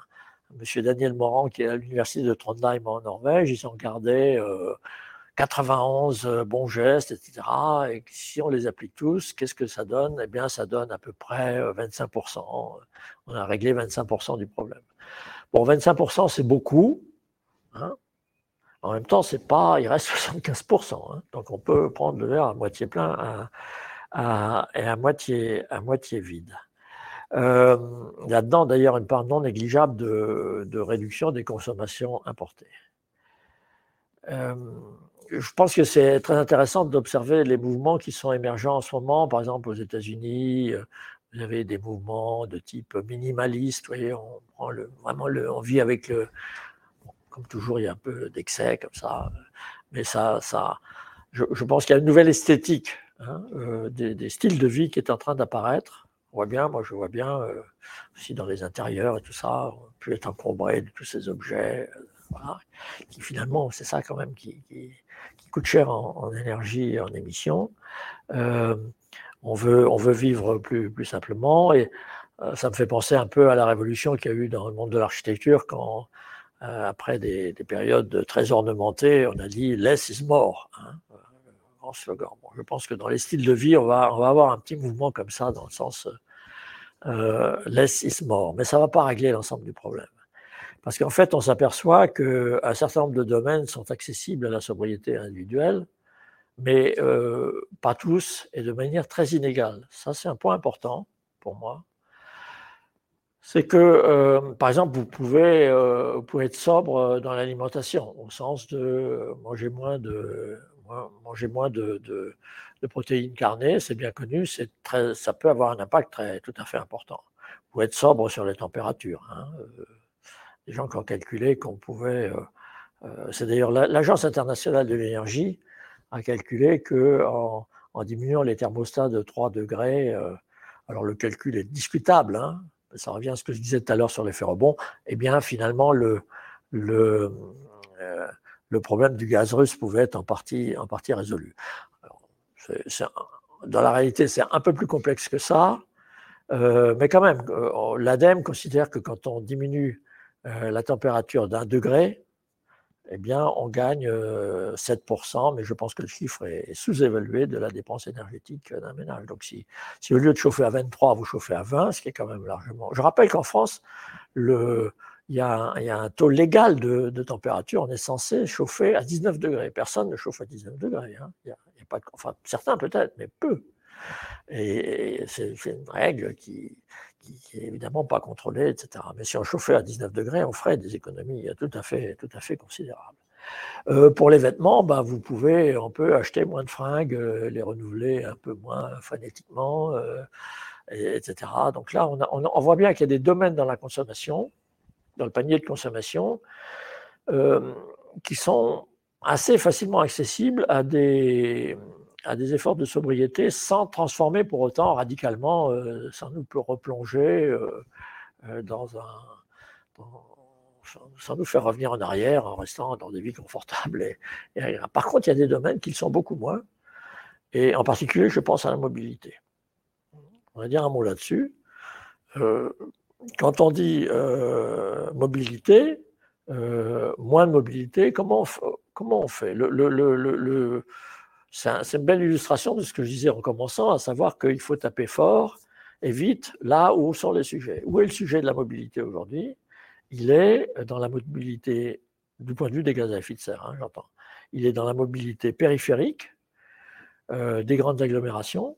monsieur Daniel Morand, qui est à l'université de Trondheim en Norvège. Ils ont regardé 91 euh, euh, bons gestes, etc. Et si on les applique tous, qu'est-ce que ça donne? Eh bien, ça donne à peu près 25%. Euh, on a réglé 25% du problème. Bon, 25%, c'est beaucoup. Hein en même temps, c'est pas, il reste 75%. Hein. donc on peut prendre le verre à moitié plein et à moitié, à moitié vide. Euh, là-dedans, d'ailleurs, une part non négligeable de, réduction des consommations importées. Euh, je pense que c'est très intéressant d'observer les mouvements qui sont émergents en ce moment. Par exemple, aux États-Unis, euh, vous avez des mouvements de type minimaliste. Vous voyez, on prend le, vraiment le, on vit avec le, comme toujours, il y a un peu d'excès comme ça. Mais ça, ça je, pense qu'il y a une nouvelle esthétique hein, euh, des, styles de vie qui est en train d'apparaître. On voit bien, moi je vois bien euh, aussi dans les intérieurs et tout ça, on peut être encombré de tous ces objets, euh, qui finalement, c'est ça quand même qui, coûte cher en, énergie et en émissions. on, veut, on veut vivre plus, simplement et ça me fait penser un peu à la révolution qu'il y a eu dans le monde de l'architecture quand euh, après des, périodes très ornementées, on a dit less is more. Hein, euh, slogan. je pense que dans les styles de vie, on va, avoir un petit mouvement comme ça, dans le sens euh, less is more. Mais ça ne va pas régler l'ensemble du problème. Parce qu'en fait, on s'aperçoit qu'un certain nombre de domaines sont accessibles à la sobriété individuelle, mais pas tous et de manière très inégale. Ça, c'est un point important pour moi c'est que, euh, par exemple, vous pouvez, euh, être sobre euh, dans l'alimentation, au sens de manger moins de, manger moins de, de, protéines carnées, c'est bien connu, très, ça peut avoir un impact très, tout à fait important. Pouvez être sobre sur les températures. Hein, des gens qui ont calculé qu'on pouvait, c'est d'ailleurs l'Agence internationale de l'énergie a calculé que en, diminuant les thermostats de 3 degrés, alors le calcul est discutable, hein, ça revient à ce que je disais tout à l'heure sur l'effet rebond, eh bien finalement le, le, euh, le problème du gaz russe pouvait être en partie, résolu. dans la réalité, c'est un peu plus complexe que ça, euh, mais quand même, euh, l'ADEME considère que quand on diminue la température d'un degré, eh bien, on gagne 7%, mais je pense que le chiffre est sous-évalué de la dépense énergétique d'un ménage. Donc, si, si, au lieu de chauffer à 23, vous chauffez à 20, ce qui est quand même largement. Je rappelle qu'en France, le, il y, a un, taux légal de, température. On est censé chauffer à 19 degrés. Personne ne chauffe à 19 degrés. Certains peut-être, mais peu. Et, c'est une règle qui, qui n'est évidemment pas contrôlée, etc. Mais si on chauffait à 19 degrés, on ferait des économies tout à fait, considérables. Euh, pour les vêtements, pouvez, on peut acheter moins de fringues, euh, les renouveler un peu moins phonétiquement, euh, etc. Donc là, on voit bien qu'il y a des domaines dans la consommation dans le panier de consommation, euh, qui sont assez facilement accessibles à des, à des efforts de sobriété sans transformer pour autant radicalement, euh, sans nous replonger euh, dans un. Sans nous faire revenir en arrière en restant dans des vies confortables. Et, par contre, il y a des domaines qui le sont beaucoup moins. Et en particulier, je pense à la mobilité. On va dire un mot là-dessus. Quand on dit euh, mobilité, euh, moins de mobilité, comment on, comment on fait? C'est une belle illustration de ce que je disais en commençant, à savoir qu'il faut taper fort et vite là où sont les sujets. Où est le sujet de la mobilité aujourd'hui? Il est dans la mobilité du point de vue des gaz à effet de serre, hein, j'entends. Il est dans la mobilité périphérique euh, des grandes agglomérations,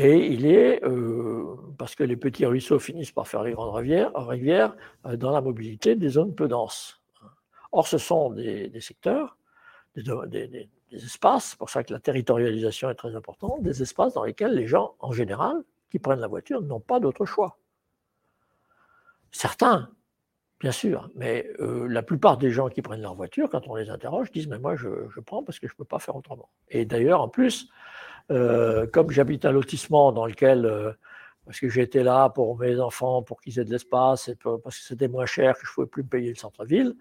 et il est, euh, parce que les petits ruisseaux finissent par faire les grandes rivières, rivières euh, dans la mobilité des zones peu denses. Or, ce sont des, secteurs, des, espaces, c'est pour ça que la territorialisation est très importante, des espaces dans lesquels les gens, en général, qui prennent la voiture, n'ont pas d'autre choix. Certains, bien sûr, mais euh, la plupart des gens qui prennent leur voiture, quand on les interroge, disent Mais moi, je, je prends parce que je ne peux pas faire autrement. Et d'ailleurs, en plus, euh, comme j'habite un lotissement dans lequel, euh, parce que j'étais là pour mes enfants, pour qu'ils aient de l'espace, parce que c'était moins cher, que je ne pouvais plus payer le centre-ville,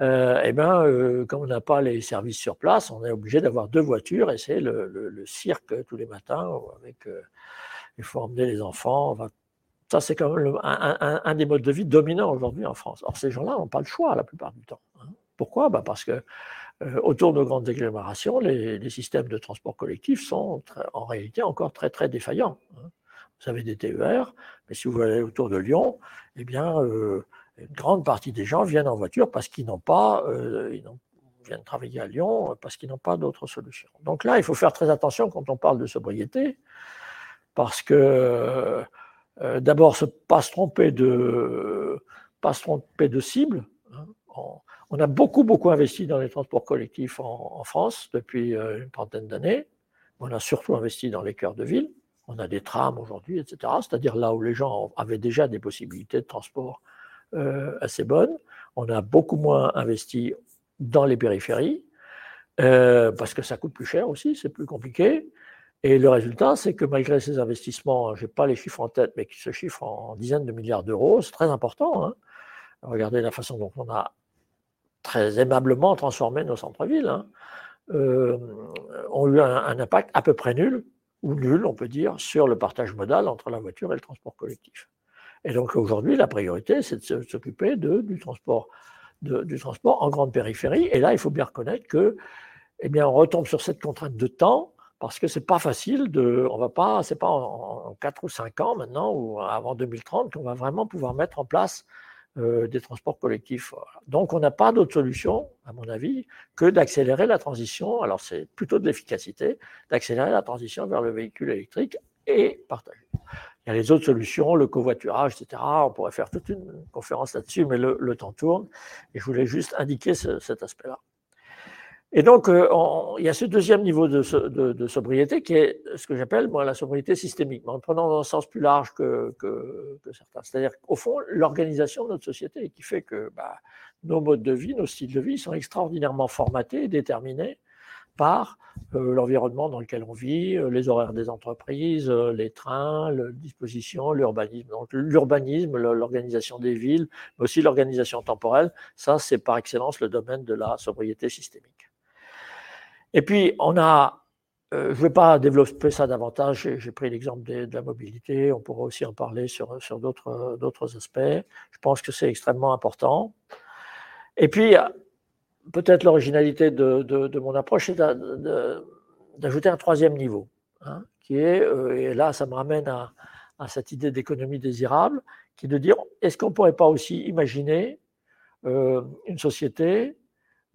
euh, eh bien, euh, comme on n'a pas les services sur place, on est obligé d'avoir deux voitures, et c'est le, cirque tous les matins, avec, il faut emmener les enfants. Ça, c'est quand même un, un, des modes de vie dominants aujourd'hui en France. Or, ces gens-là n'ont pas le choix la plupart du temps. Hein. Pourquoi? Bah Parce que autour de grandes agglomérations, les, systèmes de transport collectif sont en réalité encore très très défaillants. Hein. Vous avez des TER, mais si vous allez autour de Lyon, eh bien, euh, une grande partie des gens viennent en voiture parce qu'ils n'ont pas, euh, ils viennent travailler à Lyon parce qu'ils n'ont pas d'autres solutions. Donc là, il faut faire très attention quand on parle de sobriété, parce que euh, d'abord, pas se tromper de, pas tromper de cible. Hein, on a beaucoup, beaucoup investi dans les transports collectifs en, France depuis euh, une trentaine d'années. On a surtout investi dans les cœurs de ville. On a des trams aujourd'hui, etc. C'est-à-dire là où les gens avaient déjà des possibilités de transport euh, assez bonnes. On a beaucoup moins investi dans les périphéries euh, parce que ça coûte plus cher aussi, c'est plus compliqué. Et le résultat, c'est que malgré ces investissements, je n'ai pas les chiffres en tête, mais qui se chiffrent en dizaines de milliards d'euros, c'est très important. Hein. Regardez la façon dont on a très aimablement transformé nos centres-villes, hein, euh, ont eu un, impact à peu près nul, ou nul, on peut dire, sur le partage modal entre la voiture et le transport collectif. Et donc aujourd'hui, la priorité, c'est de s'occuper du transport, du transport en grande périphérie. Et là, il faut bien reconnaître que, eh bien, on retombe sur cette contrainte de temps parce que c'est pas facile de, on va pas, c'est pas en, en 4 ou 5 ans maintenant ou avant 2030 qu'on va vraiment pouvoir mettre en place euh, des transports collectifs. Donc on n'a pas d'autre solution, à mon avis, que d'accélérer la transition, alors c'est plutôt de l'efficacité, d'accélérer la transition vers le véhicule électrique et partagé. Il y a les autres solutions, le covoiturage, etc. On pourrait faire toute une conférence là-dessus, mais le, temps tourne, et je voulais juste indiquer ce, cet aspect-là. Et donc, euh, il y a ce deuxième niveau de, sobriété qui est ce que j'appelle moi la sobriété systémique, mais en prenant dans un sens plus large que, certains. C'est-à-dire qu'au fond, l'organisation de notre société qui fait que bah, nos modes de vie, nos styles de vie sont extraordinairement formatés et déterminés par euh, l'environnement dans lequel on vit, euh, les horaires des entreprises, les trains, la disposition, l'urbanisme. Donc l'urbanisme, l'organisation des villes, mais aussi l'organisation temporelle, ça c'est par excellence le domaine de la sobriété systémique. Et puis, on a, euh, je ne vais pas développer ça davantage, j'ai pris l'exemple de, de, la mobilité, on pourra aussi en parler sur, sur d'autres aspects. Je pense que c'est extrêmement important. Et puis, peut-être l'originalité de, mon approche, c'est d'ajouter un troisième niveau, hein, qui est, euh, et là ça me ramène à, cette idée d'économie désirable, qui est de dire, est-ce qu'on ne pourrait pas aussi imaginer euh, une société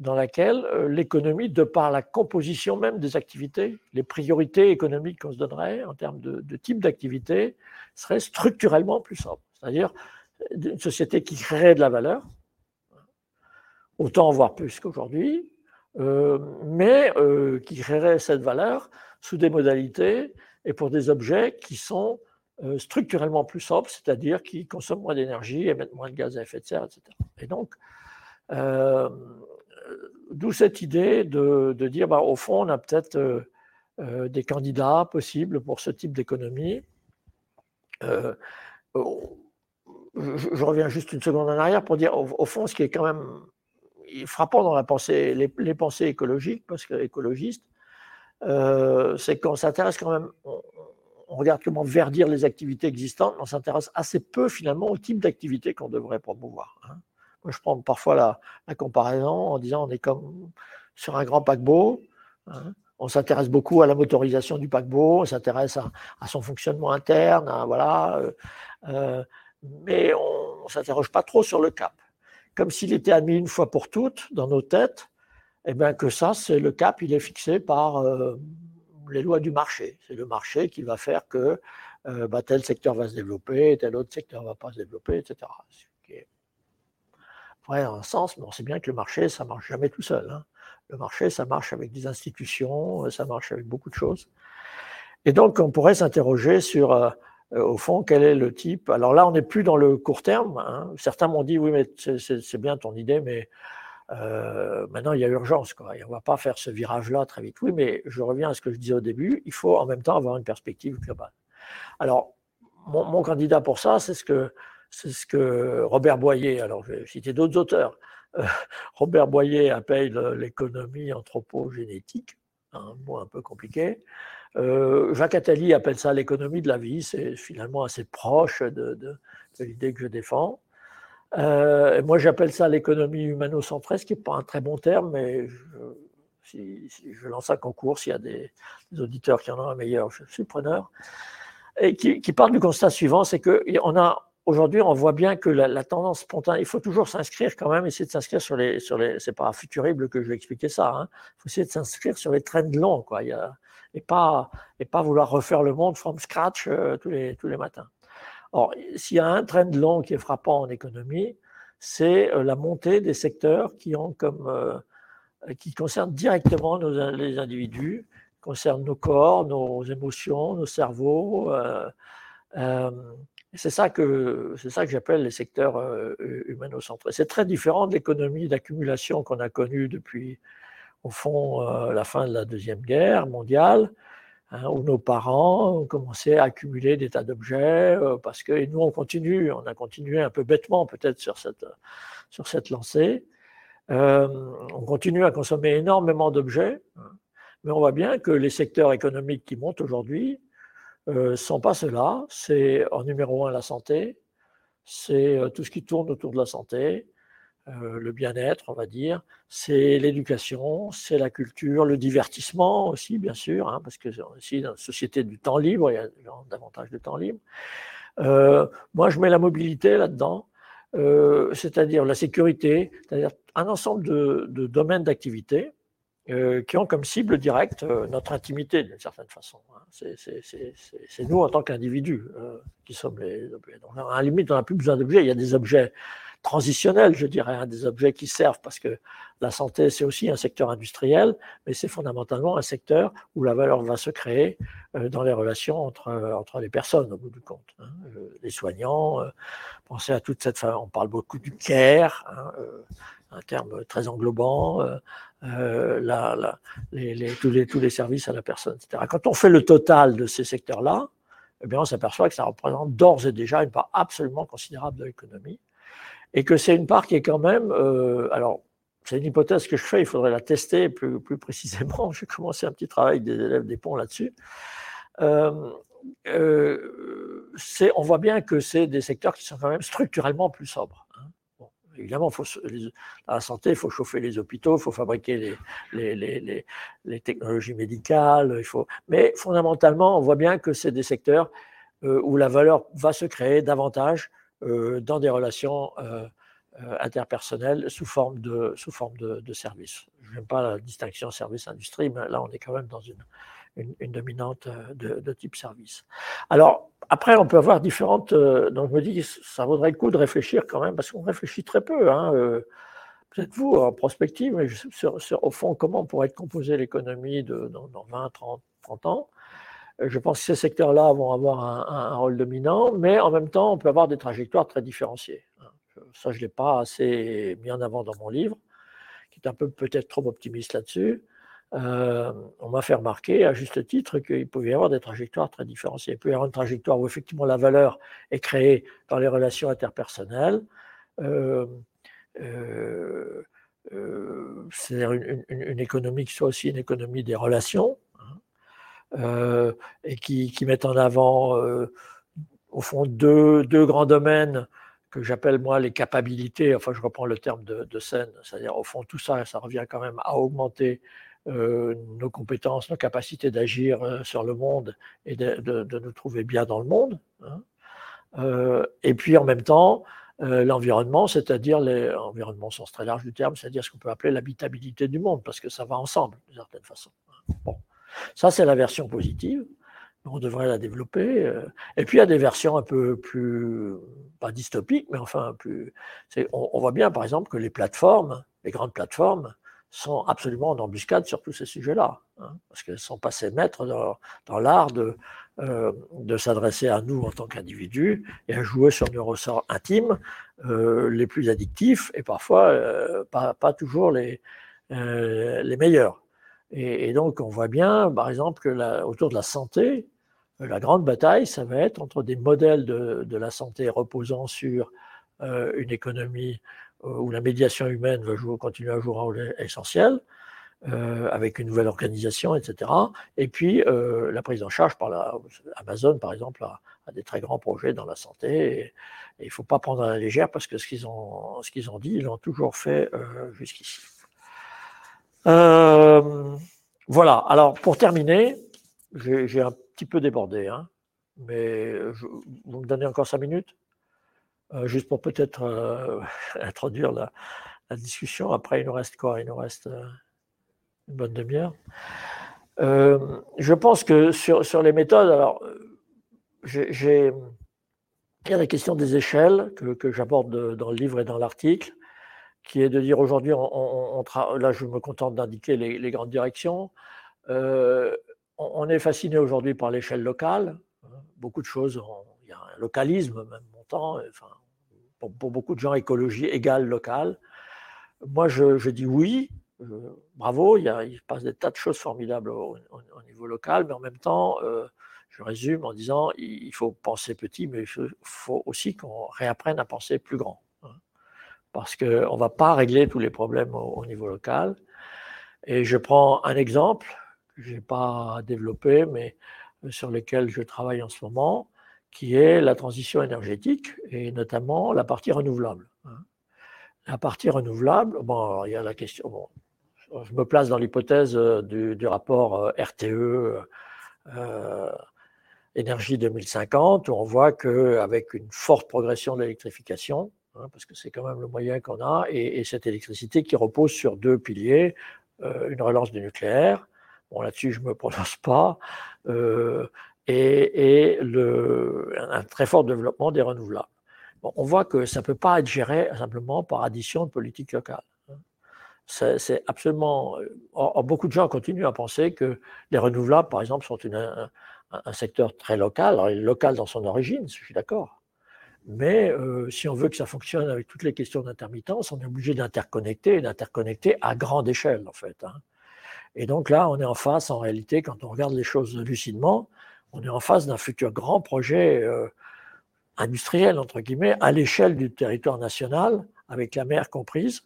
dans laquelle euh, l'économie, de par la composition même des activités, les priorités économiques qu'on se donnerait en termes de, type d'activité, serait structurellement plus sobre. C'est-à-dire une société qui créerait de la valeur, autant voire plus qu'aujourd'hui, euh, mais euh, qui créerait cette valeur sous des modalités et pour des objets qui sont euh, structurellement plus sobres, c'est-à-dire qui consomment moins d'énergie, émettent moins de gaz à effet de serre, etc. Et donc, d'où cette idée de, dire, bah, au fond, on a peut-être des candidats possibles pour ce type d'économie. je, reviens juste une seconde en arrière pour dire, au fond, ce qui est quand même frappant dans la pensée, les, pensées écologiques, parce que écologistes, euh, c'est qu'on s'intéresse quand même, on, regarde comment verdir les activités existantes, mais on s'intéresse assez peu finalement au type d'activité qu'on devrait promouvoir. Hein. Moi, je prends parfois la, comparaison en disant on est comme sur un grand paquebot. Hein. On s'intéresse beaucoup à la motorisation du paquebot, on s'intéresse à, son fonctionnement interne, voilà, euh, euh, mais on ne s'interroge pas trop sur le cap comme s'il était admis une fois pour toutes dans nos têtes, et eh bien que ça, c'est le cap, il est fixé par euh, les lois du marché. C'est le marché qui va faire que bah, tel secteur va se développer, tel autre secteur ne va pas se développer, etc. Vrai un sens, mais on sait bien que le marché, ça marche jamais tout seul. Hein. Le marché, ça marche avec des institutions, ça marche avec beaucoup de choses. Et donc, on pourrait s'interroger sur euh, euh, au fond, quel est le type Alors là, on n'est plus dans le court terme. Hein. Certains m'ont dit, oui, mais c'est bien ton idée, mais euh, maintenant, il y a urgence. Quoi. on ne va pas faire ce virage-là très vite. Oui, mais je reviens à ce que je disais au début, il faut en même temps avoir une perspective globale. Alors, mon, candidat pour ça, c'est ce que, c'est ce que Robert Boyer, alors je vais citer d'autres auteurs, euh, Robert Boyer appelle l'économie anthropogénétique, un mot un peu compliqué. Euh, Jacques Attali appelle ça l'économie de la vie, c'est finalement assez proche de, l'idée que je défends. Euh, moi, j'appelle ça l'économie humano-centrée, ce qui n'est pas un très bon terme, mais si, je lance un concours, s'il y a des, auditeurs qui en ont un meilleur, je suis preneur. Et qui, parle du constat suivant, c'est qu'on a aujourd'hui, on voit bien que la, tendance spontanée, il faut toujours s'inscrire quand même, essayer de s'inscrire sur les, sur les, c'est pas futurible que je vais expliquer ça, hein. il faut essayer de s'inscrire sur les trends longs, quoi. Y a, et pas, et pas vouloir refaire le monde from scratch euh, tous, les, tous les matins. Or, s'il y a un trend long qui est frappant en économie, c'est euh, la montée des secteurs qui ont comme euh, qui concernent directement les individus, concernent nos corps, nos émotions, nos cerveaux. C'est ça que c'est ça que j'appelle les secteurs humano-centrés. C'est très différent de l'économie d'accumulation qu'on a connue depuis au fond, la fin de la Deuxième Guerre mondiale, hein, où nos parents ont commencé à accumuler des tas d'objets, parce que nous, on continue, on a continué un peu bêtement peut-être sur cette, sur cette lancée. On continue à consommer énormément d'objets, hein, mais on voit bien que les secteurs économiques qui montent aujourd'hui ne sont pas ceux-là. C'est en numéro un la santé, c'est tout ce qui tourne autour de la santé, euh, le bien-être, on va dire, c'est l'éducation, c'est la culture, le divertissement aussi, bien sûr, hein, parce que aussi dans une société du temps libre, il y a davantage de temps libre. Euh, moi, je mets la mobilité là-dedans, euh, c'est-à-dire la sécurité, c'est-à-dire un ensemble de, domaines d'activité qui ont comme cible directe notre intimité, d'une certaine façon. Hein. C'est nous, en tant qu'individus, qui sommes les objets. Donc, à la limite, on n'a plus besoin d'objets. Il y a des objets transitionnels, je dirais, hein, des objets qui servent parce que la santé, c'est aussi un secteur industriel, mais c'est fondamentalement un secteur où la valeur va se créer euh, dans les relations entre, euh, entre les personnes, au bout du compte. Hein. Euh, les soignants, pensez à toute cette on parle beaucoup du care, hein, un terme très englobant, la, les, tous, les, services à la personne, etc. Quand on fait le total de ces secteurs-là, eh bien, on s'aperçoit que ça représente d'ores et déjà une part absolument considérable de l'économie et que c'est une part qui est quand même, euh, alors c'est une hypothèse que je fais, il faudrait la tester plus, plus précisément. J'ai commencé un petit travail avec des élèves des ponts là-dessus. Euh, euh, on voit bien que c'est des secteurs qui sont quand même structurellement plus sobres. Hein. Évidemment, faut, la santé, il faut chauffer les hôpitaux, il faut fabriquer les, technologies médicales, mais fondamentalement, on voit bien que c'est des secteurs euh, où la valeur va se créer davantage euh, dans des relations euh, interpersonnelles sous forme de, sous forme de, de services. Je n'aime pas la distinction service-industrie, mais là, on est quand même dans une, une, dominante de, de, type service. Alors, après, on peut avoir différentes. donc, je me dis, ça vaudrait le coup de réfléchir quand même, parce qu'on réfléchit très peu. Hein, Peut-être vous, en prospective, mais sur, au fond, comment pourrait être composée l'économie dans, dans 20, 30, 30 ans je pense que ces secteurs-là vont avoir un, rôle dominant, mais en même temps, on peut avoir des trajectoires très différenciées. Ça, je ne l'ai pas assez mis en avant dans mon livre, qui est un peu peut-être trop optimiste là-dessus. Euh, on m'a fait remarquer, à juste titre, qu'il pouvait y avoir des trajectoires très différenciées. Il peut y avoir une trajectoire où effectivement la valeur est créée dans les relations interpersonnelles. Euh, euh, c'est-à-dire une, économie qui soit aussi une économie des relations, euh, et qui, mettent en avant, au fond, deux, deux, grands domaines que j'appelle moi les capacités, enfin je reprends le terme de, de scène, c'est-à-dire au fond tout ça, ça revient quand même à augmenter euh, nos compétences, nos capacités d'agir sur le monde et de, nous trouver bien dans le monde. Hein. Euh, et puis en même temps, euh, l'environnement, c'est-à-dire l'environnement au sens très large du terme, c'est-à-dire ce qu'on peut appeler l'habitabilité du monde, parce que ça va ensemble d'une certaine façon. Bon. Ça, c'est la version positive. On devrait la développer. Euh. Et puis, il y a des versions un peu plus, pas dystopiques, mais enfin, plus. On, on, voit bien, par exemple, que les plateformes, les grandes plateformes, sont absolument en embuscade sur tous ces sujets-là, hein, parce qu'elles sont passées maîtres dans, dans l'art de, euh, de s'adresser à nous en tant qu'individus et à jouer sur nos ressorts intimes euh, les plus addictifs et parfois euh, pas, pas, toujours les, les meilleurs. Et, donc, on voit bien, par exemple, que autour de la santé, la grande bataille, ça va être entre des modèles de, de la santé reposant sur une économie euh, où la médiation humaine va jouer, continuer à jouer un rôle essentiel, euh, avec une nouvelle organisation, etc. Et puis, euh, la prise en charge par la, Amazon, par exemple, a, des très grands projets dans la santé. Il ne faut pas prendre à la légère parce que ce qu'ils ont, ont dit, ils l'ont toujours fait euh, jusqu'ici. Euh, voilà, alors pour terminer, j'ai un petit peu débordé, hein, mais vous me donnez encore cinq minutes? Euh, Juste pour peut-être euh, introduire la, discussion. Après, il nous reste quoi? Il nous reste euh, une bonne demi-heure. Je pense que sur, sur les méthodes, alors, j'ai. Il y a la question des échelles que, que j'aborde dans le livre et dans l'article qui est de dire aujourd'hui, on, on, là je me contente d'indiquer les, les, grandes directions, euh, on, est fasciné aujourd'hui par l'échelle locale, beaucoup de choses, il y a un localisme même montant, enfin, pour, beaucoup de gens, écologie égale locale. Moi je, dis oui, euh, bravo, il, y passe des tas de choses formidables au, au, au niveau local, mais en même temps, euh, je résume en disant il faut penser petit, mais il faut aussi qu'on réapprenne à penser plus grand parce qu'on ne va pas régler tous les problèmes au, niveau local. Et je prends un exemple que je n'ai pas développé, mais sur lequel je travaille en ce moment, qui est la transition énergétique et notamment la partie renouvelable. Hein. La partie renouvelable, bon, il y a la question, bon, je me place dans l'hypothèse du, du, rapport euh, RTE euh, Énergie 2050, où on voit qu'avec une forte progression de l'électrification, Hein, parce que c'est quand même le moyen qu'on a, et, et, cette électricité qui repose sur deux piliers, euh, une relance du nucléaire, bon là-dessus je ne me prononce pas, euh, et, un très fort développement des renouvelables. On voit que ça ne peut pas être géré simplement par addition de politique locale. Hein. C'est absolument. Or, beaucoup de gens continuent à penser que les renouvelables, par exemple, sont un, secteur très local. Local dans son origine, je suis d'accord. Mais euh, si on veut que ça fonctionne avec toutes les questions d'intermittence, on est obligé d'interconnecter et d'interconnecter à grande échelle, en fait. Hein. Et donc là, on est en face, en réalité, quand on regarde les choses lucidement, on est en face d'un futur grand projet euh, industriel, entre guillemets, à l'échelle du territoire national, avec la mer comprise,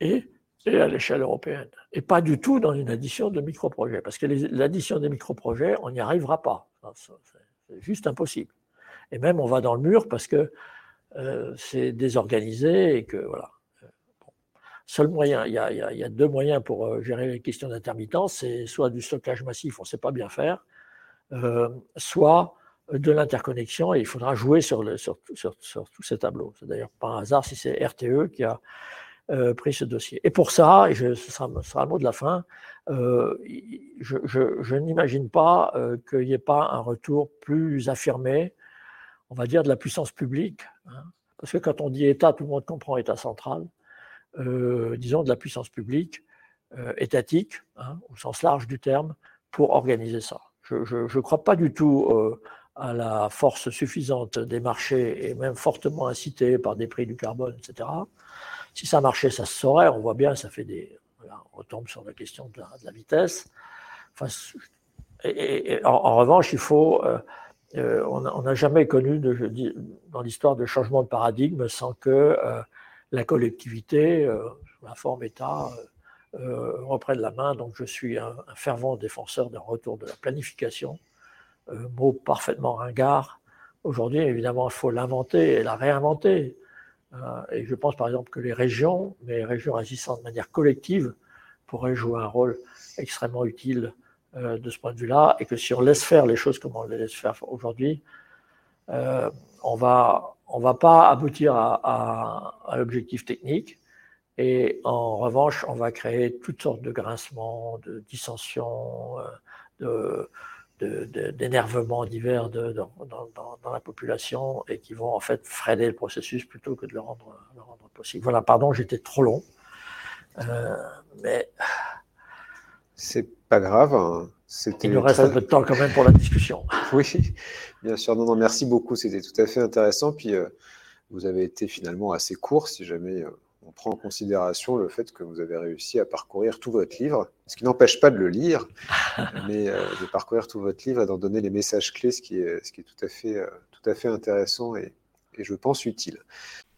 et, à l'échelle européenne. Et pas du tout dans une addition de micro-projets, parce que l'addition des micro-projets, on n'y arrivera pas. C'est juste impossible. Et même, on va dans le mur parce que euh, c'est désorganisé et que voilà. seul moyen, il y, a, deux moyens pour euh, gérer les questions d'intermittence, c'est soit du stockage massif, on ne sait pas bien faire, euh, soit de l'interconnexion, et il faudra jouer sur, sur, sur, tous ces tableaux. C'est d'ailleurs pas un hasard si c'est RTE qui a euh, pris ce dossier. Et pour ça, et ce, sera, le mot de la fin, je, n'imagine pas qu'il n'y ait pas un retour plus affirmé, on va dire, de la puissance publique. Hein. parce que quand on dit État, tout le monde comprend État central. Euh, disons, de la puissance publique, euh, étatique, hein, au sens large du terme, pour organiser ça. Je ne crois pas du tout euh, à la force suffisante des marchés et même fortement incitée par des prix du carbone, etc. Si ça marchait, ça se saurait. On voit bien, ça fait des. on retombe sur la question de la, vitesse. En, revanche, il faut. on n'a jamais connu dans l'histoire de changement de paradigme sans que la collectivité, euh, sous la forme État, euh, euh, reprenne la main. Donc je suis un, fervent défenseur d'un retour de la planification, mot parfaitement ringard. Aujourd'hui, évidemment, il faut l'inventer et la réinventer. et je pense par exemple que les régions, mais les régions agissant de manière collective, pourraient jouer un rôle extrêmement utile de ce point de vue-là, et que si on laisse faire les choses comme on les laisse faire aujourd'hui, on va va pas aboutir à, l'objectif technique. Et en revanche, on va créer toutes sortes de grincements, de dissensions, euh, d'énervements divers dans, la population et qui vont en fait freiner le processus plutôt que de le rendre, possible. Voilà, pardon, j'étais trop long. Euh, mais. C'est pas grave. Hein. Il nous reste un peu de temps quand même pour la discussion. Oui, bien sûr. Non, non, merci beaucoup. C'était tout à fait intéressant. Puis euh, vous avez été finalement assez court si jamais euh, on prend en considération le fait que vous avez réussi à parcourir tout votre livre, ce qui n'empêche pas de le lire, mais euh, de parcourir tout votre livre et d'en donner les messages clés, ce qui est, ce qui est tout, à fait, tout à fait intéressant et, et je pense utile.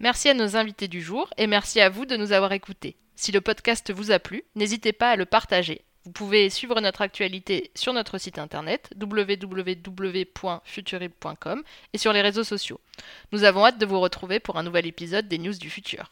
Merci à nos invités du jour et merci à vous de nous avoir écoutés. Si le podcast vous a plu, n'hésitez pas à le partager vous pouvez suivre notre actualité sur notre site internet www.futurib.com et sur les réseaux sociaux. Nous avons hâte de vous retrouver pour un nouvel épisode des News du Futur.